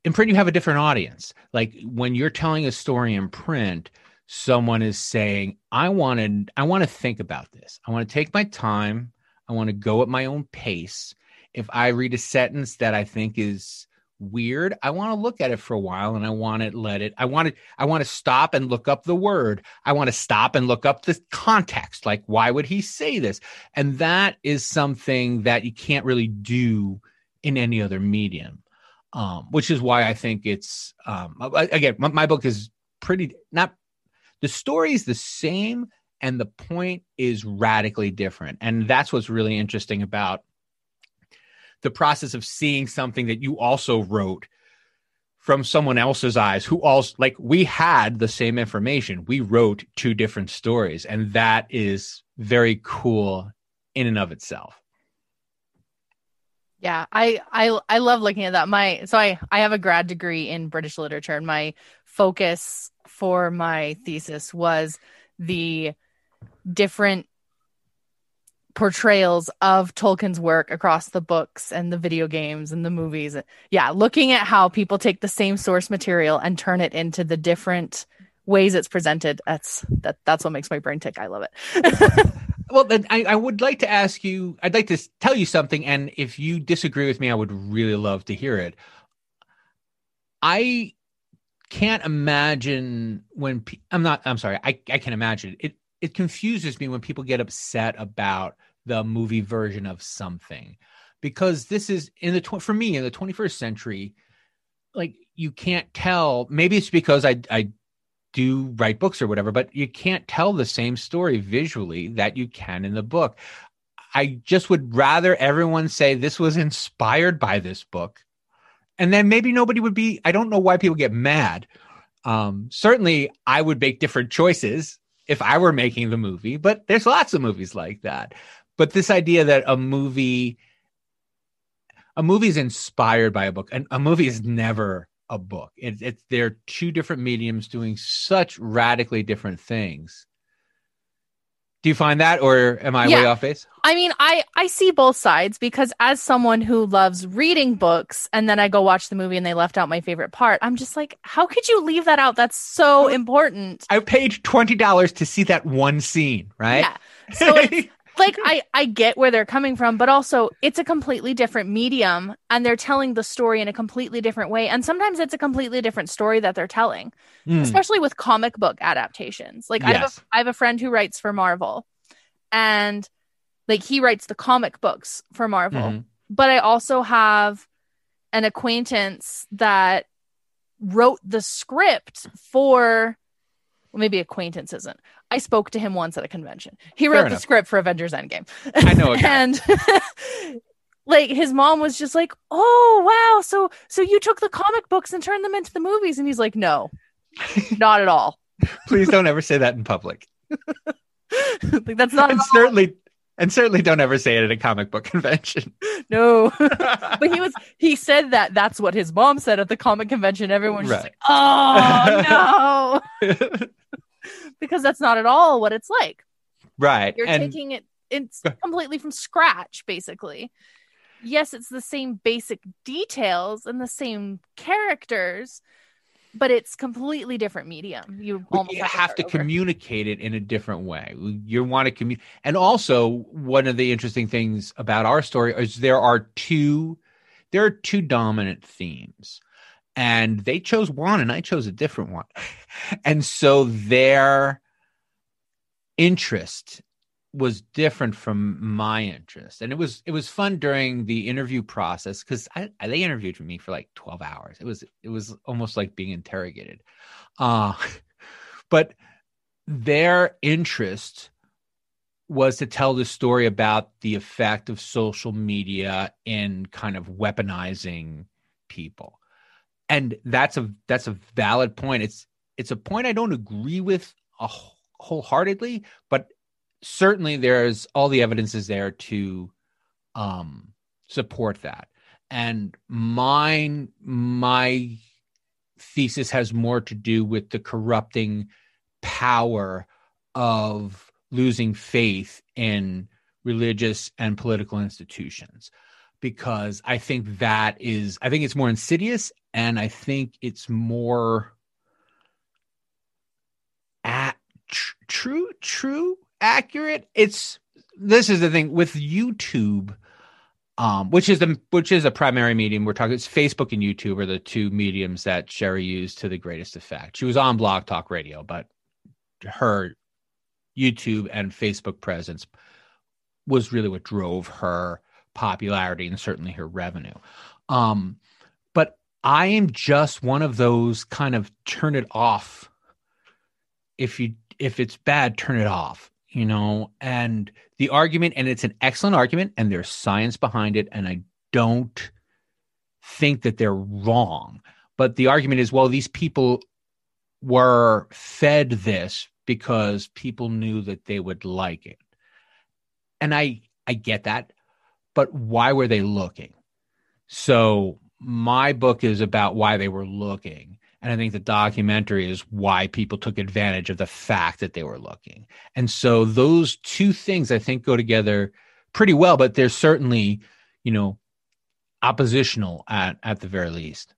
in print you have a different audience like when you're telling a story in print someone is saying i want to i want to think about this i want to take my time i want to go at my own pace if i read a sentence that i think is weird. I want to look at it for a while and i want to let it i want to i want to stop and look up the word. I want to stop and look up the context like why would he say this? And that is something that you can't really do in any other medium um, which is why I think it's um, again my, my, book is pretty not the story is the same and the point is radically different, and that's what's really interesting about the process of seeing something that you also wrote from someone else's eyes who also like we had the same information we wrote two different stories and that is very cool in and of itself yeah, I I I love looking at that. My so I I have a grad degree in British literature and my focus for my thesis was the different portrayals of Tolkien's work across the books and the video games and the movies. Yeah, looking at how people take the same source material and turn it into the different ways it's presented. That's that that's what makes my brain tick. I love it. Well, then I, I, would like to ask you. I'd like to tell you something, and if you disagree with me, I would really love to hear it. I can't imagine when pe- I'm not. I'm sorry. I I can imagine it. It confuses me when people get upset about the movie version of something, because this is in the tw- for me in the 21st century. Like you can't tell. Maybe it's because I I do write books or whatever, but you can't tell the same story visually that you can in the book. I just would rather everyone say this was inspired by this book. And then maybe nobody would be, I don't know why people get mad. Um, certainly, I would make different choices if I were making the movie, but there's lots of movies like that. But this idea that a movie, a movie is inspired by a book, and a movie is never a book. It's it's they're two different mediums doing such radically different things. Do you find that, or am I yeah. way off base? I mean, I I see both sides because as someone who loves reading books, and then I go watch the movie and they left out my favorite part, I'm just like, how could you leave that out? That's so important. I paid twenty dollars to see that one scene, right? Yeah. So like I I get where they're coming from, but also it's a completely different medium and they're telling the story in a completely different way. And sometimes it's a completely different story that they're telling, mm. especially with comic book adaptations. Like yes. I have a, I have a friend who writes for Marvel and like he writes the comic books for Marvel. Mm-hmm. But I also have an acquaintance that wrote the script for well, maybe acquaintance isn't. I spoke to him once at a convention. He wrote the script for Avengers Endgame. I know, and like his mom was just like, "Oh wow, so so you took the comic books and turned them into the movies?" And he's like, "No, not at all." Please don't ever say that in public. like that's not and certainly and certainly don't ever say it at a comic book convention. No, but he was he said that that's what his mom said at the comic convention. Everyone's right. just like, "Oh no." because that's not at all what it's like. right. You're and taking it it's completely from scratch, basically. Yes, it's the same basic details and the same characters, but it's completely different medium. You almost you have, have to over. communicate it in a different way. You want to communicate, and also one of the interesting things about our story is there are two, there are two dominant themes, and they chose one, and I chose a different one, and so their interest was different from my interest. And it was it was fun during the interview process because I, I they interviewed me for like 12 hours. It was it was almost like being interrogated. Uh but their interest was to tell the story about the effect of social media in kind of weaponizing people. And that's a that's a valid point. It's it's a point i don't agree with wholeheartedly but certainly there's all the evidence is there to um support that. And mine my thesis has more to do with the corrupting power of losing faith in religious and political institutions. Because i think that is i think it's more insidious and i think it's more at tr- true true accurate? It's this is the thing with youtube um which is the which is a primary medium we're talking it's facebook and youtube are the two mediums that sherry used to the greatest effect. She was on blog talk radio but her youtube and facebook presence was really what drove her popularity and certainly her revenue. Um but i am just one of those kind of turn it off. If you if it's bad turn it off you know and the argument and it's an excellent argument and there's science behind it and i don't think that they're wrong. But the argument is well these people were fed this because people knew that they would like it. And i i get that but why were they looking? So my book is about why they were looking and I think the documentary is why people took advantage of the fact that they were looking. And so those two things I think go together pretty well, but they're certainly, you know, oppositional at at the very least.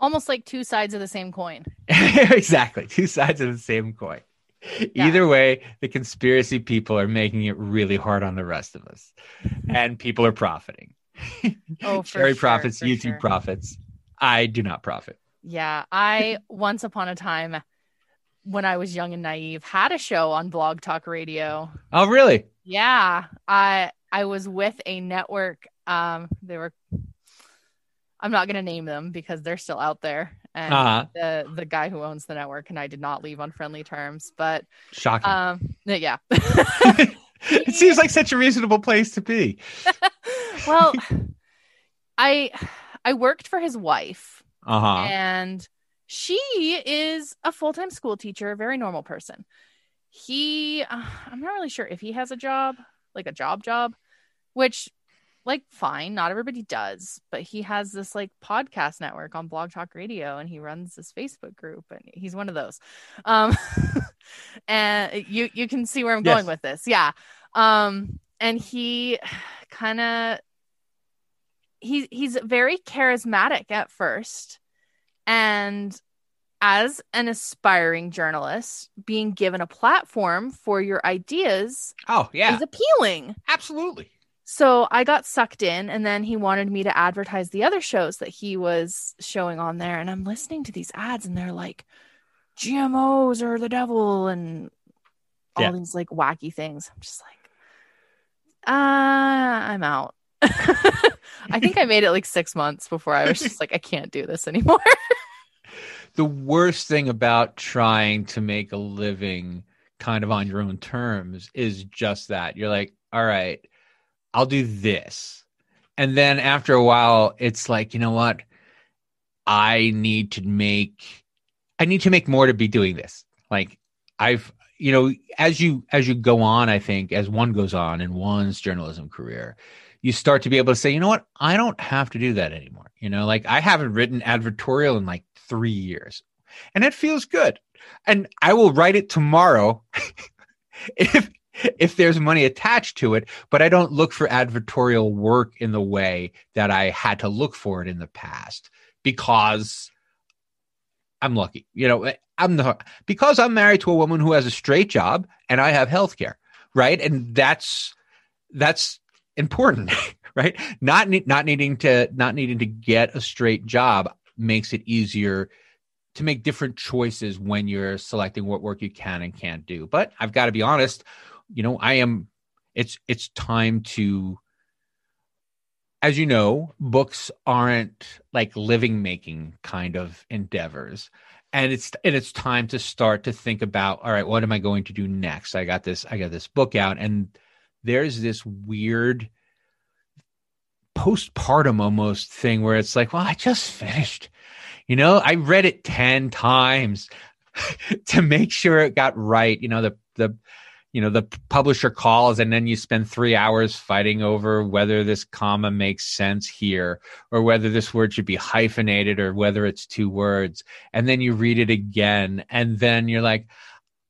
Almost like two sides of the same coin. exactly. Two sides of the same coin. Yeah. Either way, the conspiracy people are making it really hard on the rest of us. And people are profiting. Oh, for Sherry sure, profits, YouTube sure. profits. I do not profit. Yeah, I once upon a time when I was young and naive had a show on Blog Talk Radio. Oh, really? Yeah, I I was with a network. Um, they were. I'm not going to name them because they're still out there, and Uh-huh. the the guy who owns the network and I did not leave on friendly terms. But Shocking. um, yeah. it seems like such a reasonable place to be. well, I I worked for his wife, Uh huh. and she is a full-time school teacher a very normal person. He uh, i'm not really sure if he has a job like a job job which like fine not everybody does but he has this like podcast network on blog talk radio and he runs this facebook group and he's one of those. Um and you you can see where i'm going with this. Yeah. Um and he kind of he he's very charismatic at first and as an aspiring journalist being given a platform for your ideas Oh, yeah. is appealing Absolutely. so i got sucked in and then he wanted me to advertise the other shows that he was showing on there and i'm listening to these ads and they're like gmos are the devil and all Yeah. these like wacky things i'm just like uh i'm out i think i made it like six months before i was just like i can't do this anymore The worst thing about trying to make a living kind of on your own terms is just that. You're like, all right, I'll do this. And then after a while, it's like, you know what? I need to make I need to make more to be doing this. Like I've you know, as you as you go on, I think as one goes on in one's journalism career, you start to be able to say, you know what, I don't have to do that anymore. You know, like I haven't written advertorial in like three years. And it feels good. And I will write it tomorrow if if there's money attached to it, but I don't look for advertorial work in the way that I had to look for it in the past because I'm lucky. You know, I'm the because I'm married to a woman who has a straight job and I have health care, right? And that's that's important, right? Not not needing to not needing to get a straight job makes it easier to make different choices when you're selecting what work you can and can't do. But I've got to be honest, you know, I am it's it's time to as you know, books aren't like living making kind of endeavors. And it's and it's time to start to think about all right, what am I going to do next? I got this I got this book out and there's this weird postpartum almost thing where it's like, well, I just finished. You know, I read it 10 times to make sure it got right. You know, the the you know the publisher calls and then you spend three hours fighting over whether this comma makes sense here or whether this word should be hyphenated or whether it's two words and then you read it again and then you're like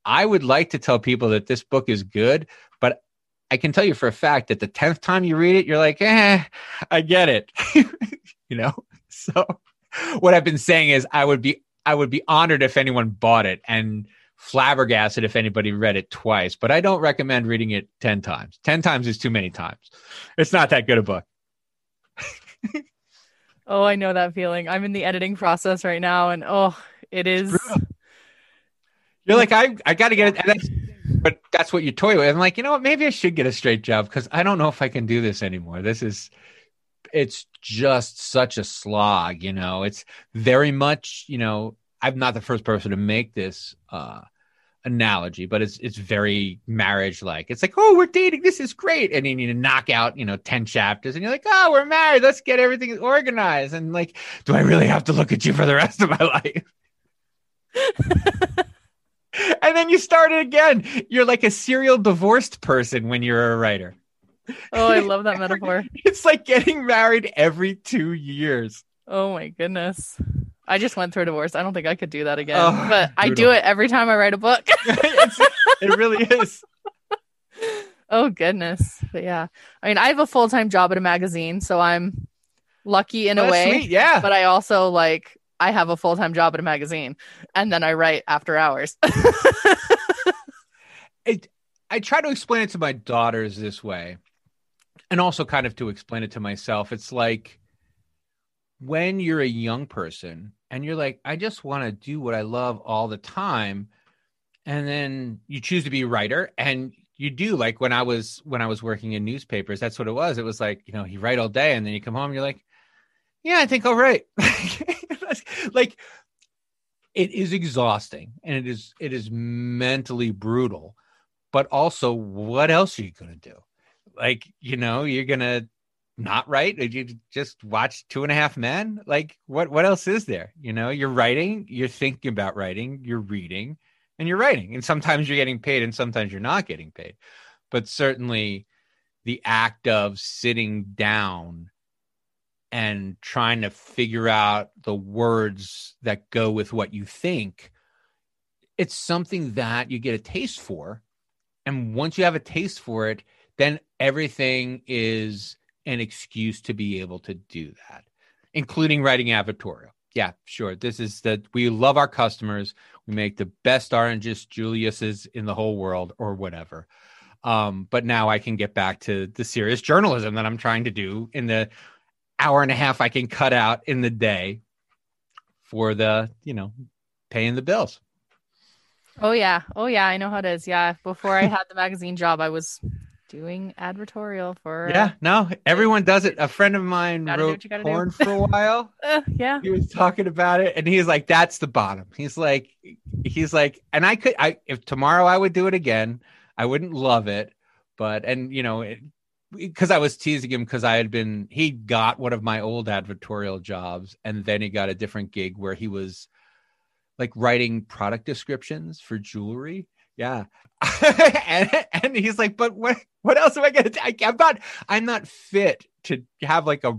i would like to tell people that this book is good but i can tell you for a fact that the 10th time you read it you're like eh i get it you know so what i've been saying is i would be i would be honored if anyone bought it and flabbergasted if anybody read it twice, but I don't recommend reading it 10 times. 10 times is too many times. It's not that good a book. oh, I know that feeling. I'm in the editing process right now and oh, it is You're like I I got to get it but that's what you toy with. I'm like, you know what? Maybe I should get a straight job because I don't know if I can do this anymore. This is it's just such a slog, you know. It's very much, you know, I'm not the first person to make this uh, analogy, but it's it's very marriage like. It's like, oh, we're dating. This is great, and then you knock out, you know, ten chapters, and you're like, oh, we're married. Let's get everything organized. And like, do I really have to look at you for the rest of my life? and then you start it again. You're like a serial divorced person when you're a writer. Oh, I love that metaphor. it's like getting married every two years. Oh my goodness. I just went through a divorce. I don't think I could do that again. Oh, but brutal. I do it every time I write a book. it really is. Oh goodness. But yeah. I mean, I have a full-time job at a magazine, so I'm lucky in oh, a way. Sweet. Yeah. But I also like I have a full-time job at a magazine and then I write after hours. it, I try to explain it to my daughters this way. And also kind of to explain it to myself. It's like when you're a young person and you're like, I just want to do what I love all the time. And then you choose to be a writer and you do like when I was when I was working in newspapers, that's what it was. It was like, you know, you write all day and then you come home, you're like, Yeah, I think I'll write. like it is exhausting and it is it is mentally brutal. But also, what else are you gonna do? Like, you know, you're gonna not write you just watch Two and a Half Men? Like, what what else is there? You know, you're writing, you're thinking about writing, you're reading, and you're writing. And sometimes you're getting paid, and sometimes you're not getting paid. But certainly, the act of sitting down and trying to figure out the words that go with what you think, it's something that you get a taste for. And once you have a taste for it, then everything is an excuse to be able to do that, including writing advertorial. Yeah, sure. This is that we love our customers. We make the best oranges Julius's in the whole world or whatever. Um, but now I can get back to the serious journalism that I'm trying to do in the hour and a half I can cut out in the day for the, you know, paying the bills. Oh yeah. Oh yeah, I know how it is. Yeah. Before I had the magazine job, I was doing advertorial for yeah no everyone does it a friend of mine wrote porn for a while uh, yeah he was talking about it and he's like that's the bottom he's like he's like and i could i if tomorrow i would do it again i wouldn't love it but and you know because i was teasing him because i had been he got one of my old advertorial jobs and then he got a different gig where he was like writing product descriptions for jewelry yeah. and, and, he's like, but what what else am I gonna do? I'm not I'm not fit to have like a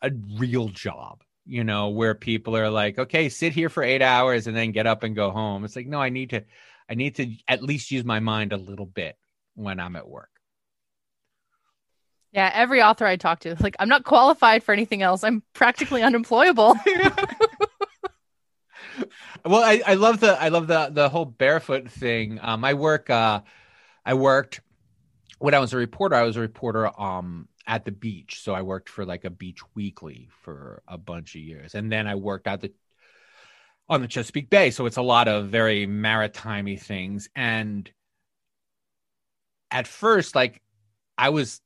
a real job, you know, where people are like, okay, sit here for eight hours and then get up and go home. It's like, no, I need to I need to at least use my mind a little bit when I'm at work. Yeah, every author I talk to, like, I'm not qualified for anything else. I'm practically unemployable. well, I, I love the I love the the whole barefoot thing. Um, I work uh, I worked when I was a reporter. I was a reporter um at the beach, so I worked for like a beach weekly for a bunch of years, and then I worked at the on the Chesapeake Bay, so it's a lot of very maritimey things. And at first, like I was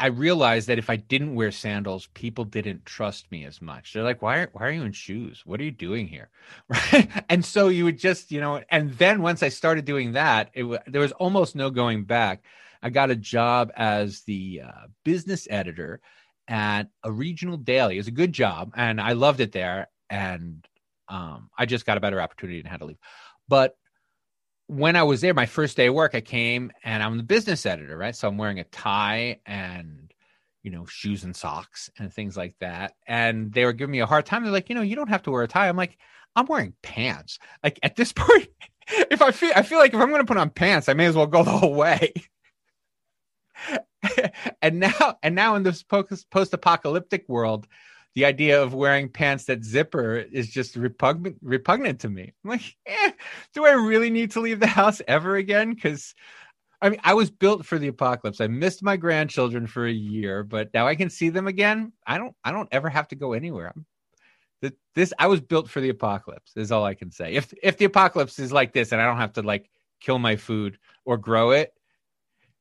I realized that if I didn't wear sandals, people didn't trust me as much. They're like, "Why are why are you in shoes? What are you doing here?" Right? And so you would just, you know, and then once I started doing that, it there was almost no going back. I got a job as the uh, business editor at a regional daily. It was a good job, and I loved it there. And um, I just got a better opportunity and had to leave. But when I was there, my first day of work, I came and I'm the business editor, right? So I'm wearing a tie and, you know, shoes and socks and things like that. And they were giving me a hard time. They're like, you know, you don't have to wear a tie. I'm like, I'm wearing pants. Like at this point, if I feel, I feel like if I'm going to put on pants, I may as well go the whole way. and now, and now in this post apocalyptic world, the idea of wearing pants that zipper is just repugnant repugnant to me. I'm like, eh, do I really need to leave the house ever again? Because I mean, I was built for the apocalypse. I missed my grandchildren for a year, but now I can see them again. I don't I don't ever have to go anywhere. I'm, this I was built for the apocalypse. Is all I can say. If if the apocalypse is like this and I don't have to like kill my food or grow it,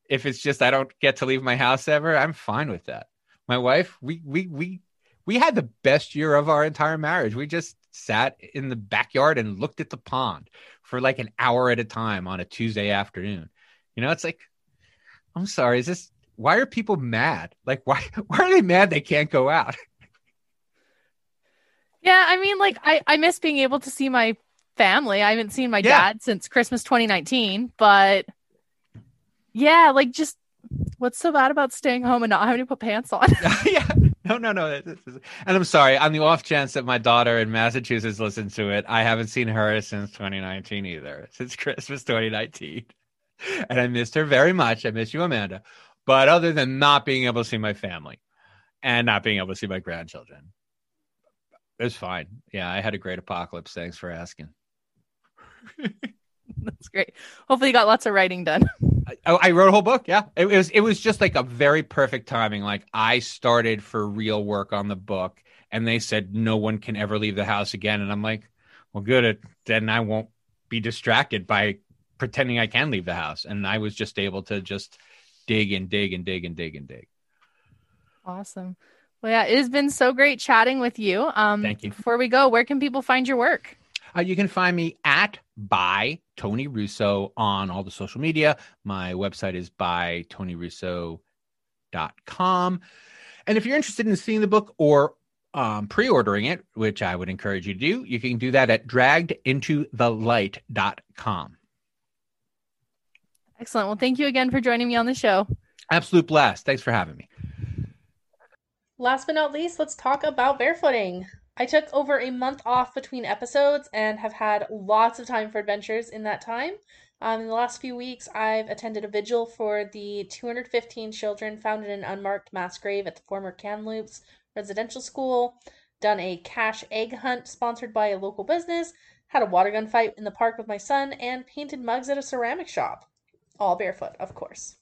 if it's just I don't get to leave my house ever, I'm fine with that. My wife, we we we we had the best year of our entire marriage. We just sat in the backyard and looked at the pond for like an hour at a time on a Tuesday afternoon. You know, it's like, I'm sorry, is this why are people mad? Like why why are they mad they can't go out? Yeah, I mean, like I, I miss being able to see my family. I haven't seen my yeah. dad since Christmas 2019, but yeah, like just what's so bad about staying home and not having to put pants on? yeah. No, no, no. And I'm sorry. On the off chance that my daughter in Massachusetts listens to it, I haven't seen her since 2019 either, since Christmas 2019. And I missed her very much. I miss you, Amanda. But other than not being able to see my family and not being able to see my grandchildren, it was fine. Yeah, I had a great apocalypse. Thanks for asking. That's great. Hopefully, you got lots of writing done. I, I, wrote a whole book. Yeah, it, it, was it was just like a very perfect timing. Like I started for real work on the book, and they said no one can ever leave the house again. And I'm like, well, good. Then I won't be distracted by pretending I can leave the house. And I was just able to just dig and dig and dig and dig and dig. Awesome. Well, yeah, it has been so great chatting with you. Um, Thank you. Before we go, where can people find your work? Uh, you can find me at by Tony Russo on all the social media. My website is by tonyrusso.com. And if you're interested in seeing the book or um, pre-ordering it, which I would encourage you to do, you can do that at draggedintothelight.com. Excellent. Well, thank you again for joining me on the show. Absolute blast. Thanks for having me. Last but not least, let's talk about barefooting. I took over a month off between episodes and have had lots of time for adventures in that time. Um, in the last few weeks, I've attended a vigil for the 215 children found in an unmarked mass grave at the former Kamloops Residential School, done a cash egg hunt sponsored by a local business, had a water gun fight in the park with my son, and painted mugs at a ceramic shop. All barefoot, of course.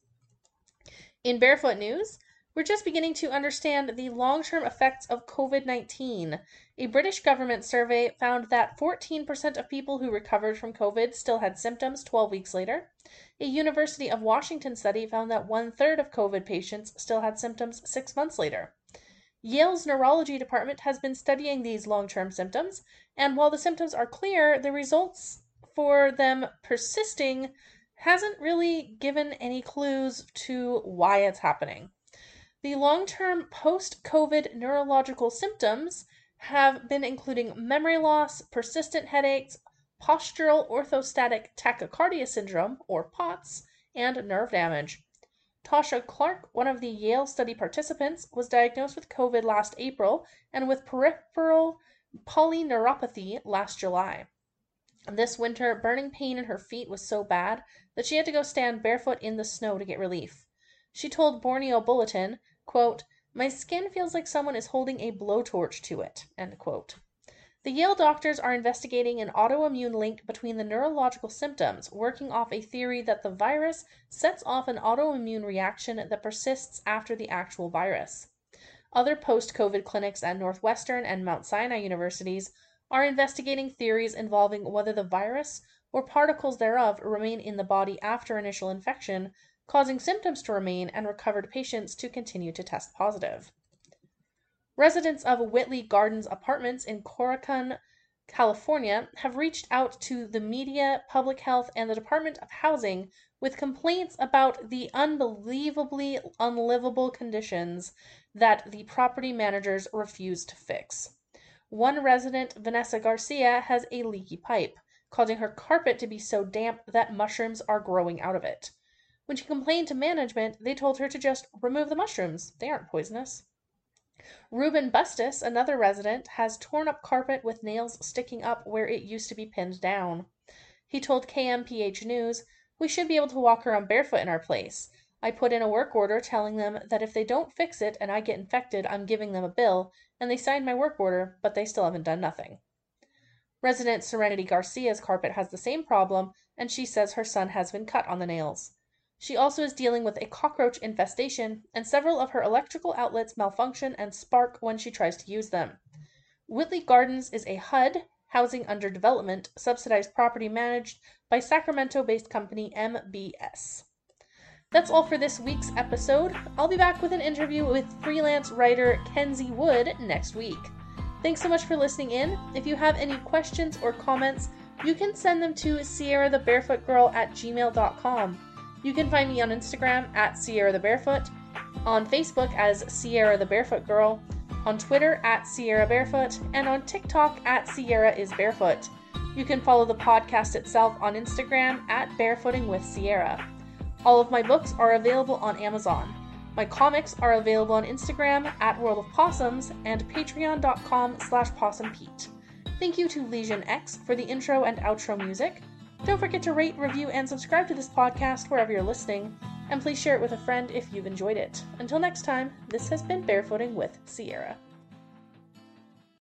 In barefoot news, we're just beginning to understand the long term effects of COVID 19. A British government survey found that 14% of people who recovered from COVID still had symptoms 12 weeks later. A University of Washington study found that one third of COVID patients still had symptoms six months later. Yale's neurology department has been studying these long term symptoms, and while the symptoms are clear, the results for them persisting hasn't really given any clues to why it's happening. The long term post COVID neurological symptoms have been including memory loss, persistent headaches, postural orthostatic tachycardia syndrome, or POTS, and nerve damage. Tasha Clark, one of the Yale study participants, was diagnosed with COVID last April and with peripheral polyneuropathy last July. This winter, burning pain in her feet was so bad that she had to go stand barefoot in the snow to get relief. She told Borneo Bulletin, My skin feels like someone is holding a blowtorch to it. The Yale doctors are investigating an autoimmune link between the neurological symptoms, working off a theory that the virus sets off an autoimmune reaction that persists after the actual virus. Other post COVID clinics at Northwestern and Mount Sinai universities are investigating theories involving whether the virus or particles thereof remain in the body after initial infection, causing symptoms to remain and recovered patients to continue to test positive. Residents of Whitley Gardens Apartments in Corcoran, California, have reached out to the media, public health, and the Department of Housing with complaints about the unbelievably unlivable conditions that the property managers refuse to fix. One resident, Vanessa Garcia, has a leaky pipe, causing her carpet to be so damp that mushrooms are growing out of it. When she complained to management, they told her to just remove the mushrooms. They aren't poisonous. Ruben Bustis, another resident, has torn up carpet with nails sticking up where it used to be pinned down. He told KMPH News, We should be able to walk around barefoot in our place. I put in a work order telling them that if they don't fix it and I get infected, I'm giving them a bill, and they signed my work order, but they still haven't done nothing. Resident Serenity Garcia's carpet has the same problem, and she says her son has been cut on the nails. She also is dealing with a cockroach infestation, and several of her electrical outlets malfunction and spark when she tries to use them. Whitley Gardens is a HUD, Housing Under Development, subsidized property managed by Sacramento based company MBS. That's all for this week's episode. I'll be back with an interview with freelance writer Kenzie Wood next week. Thanks so much for listening in. If you have any questions or comments, you can send them to Sierra at gmail.com. You can find me on Instagram at Sierra the Barefoot, on Facebook as Sierra the Barefoot Girl, on Twitter at Sierra Barefoot, and on TikTok at Sierra is Barefoot. You can follow the podcast itself on Instagram at Barefooting with Sierra. All of my books are available on Amazon. My comics are available on Instagram at World of Possums and patreon.com slash possumpete. Thank you to Legion X for the intro and outro music. Don't forget to rate, review, and subscribe to this podcast wherever you're listening, and please share it with a friend if you've enjoyed it. Until next time, this has been Barefooting with Sierra.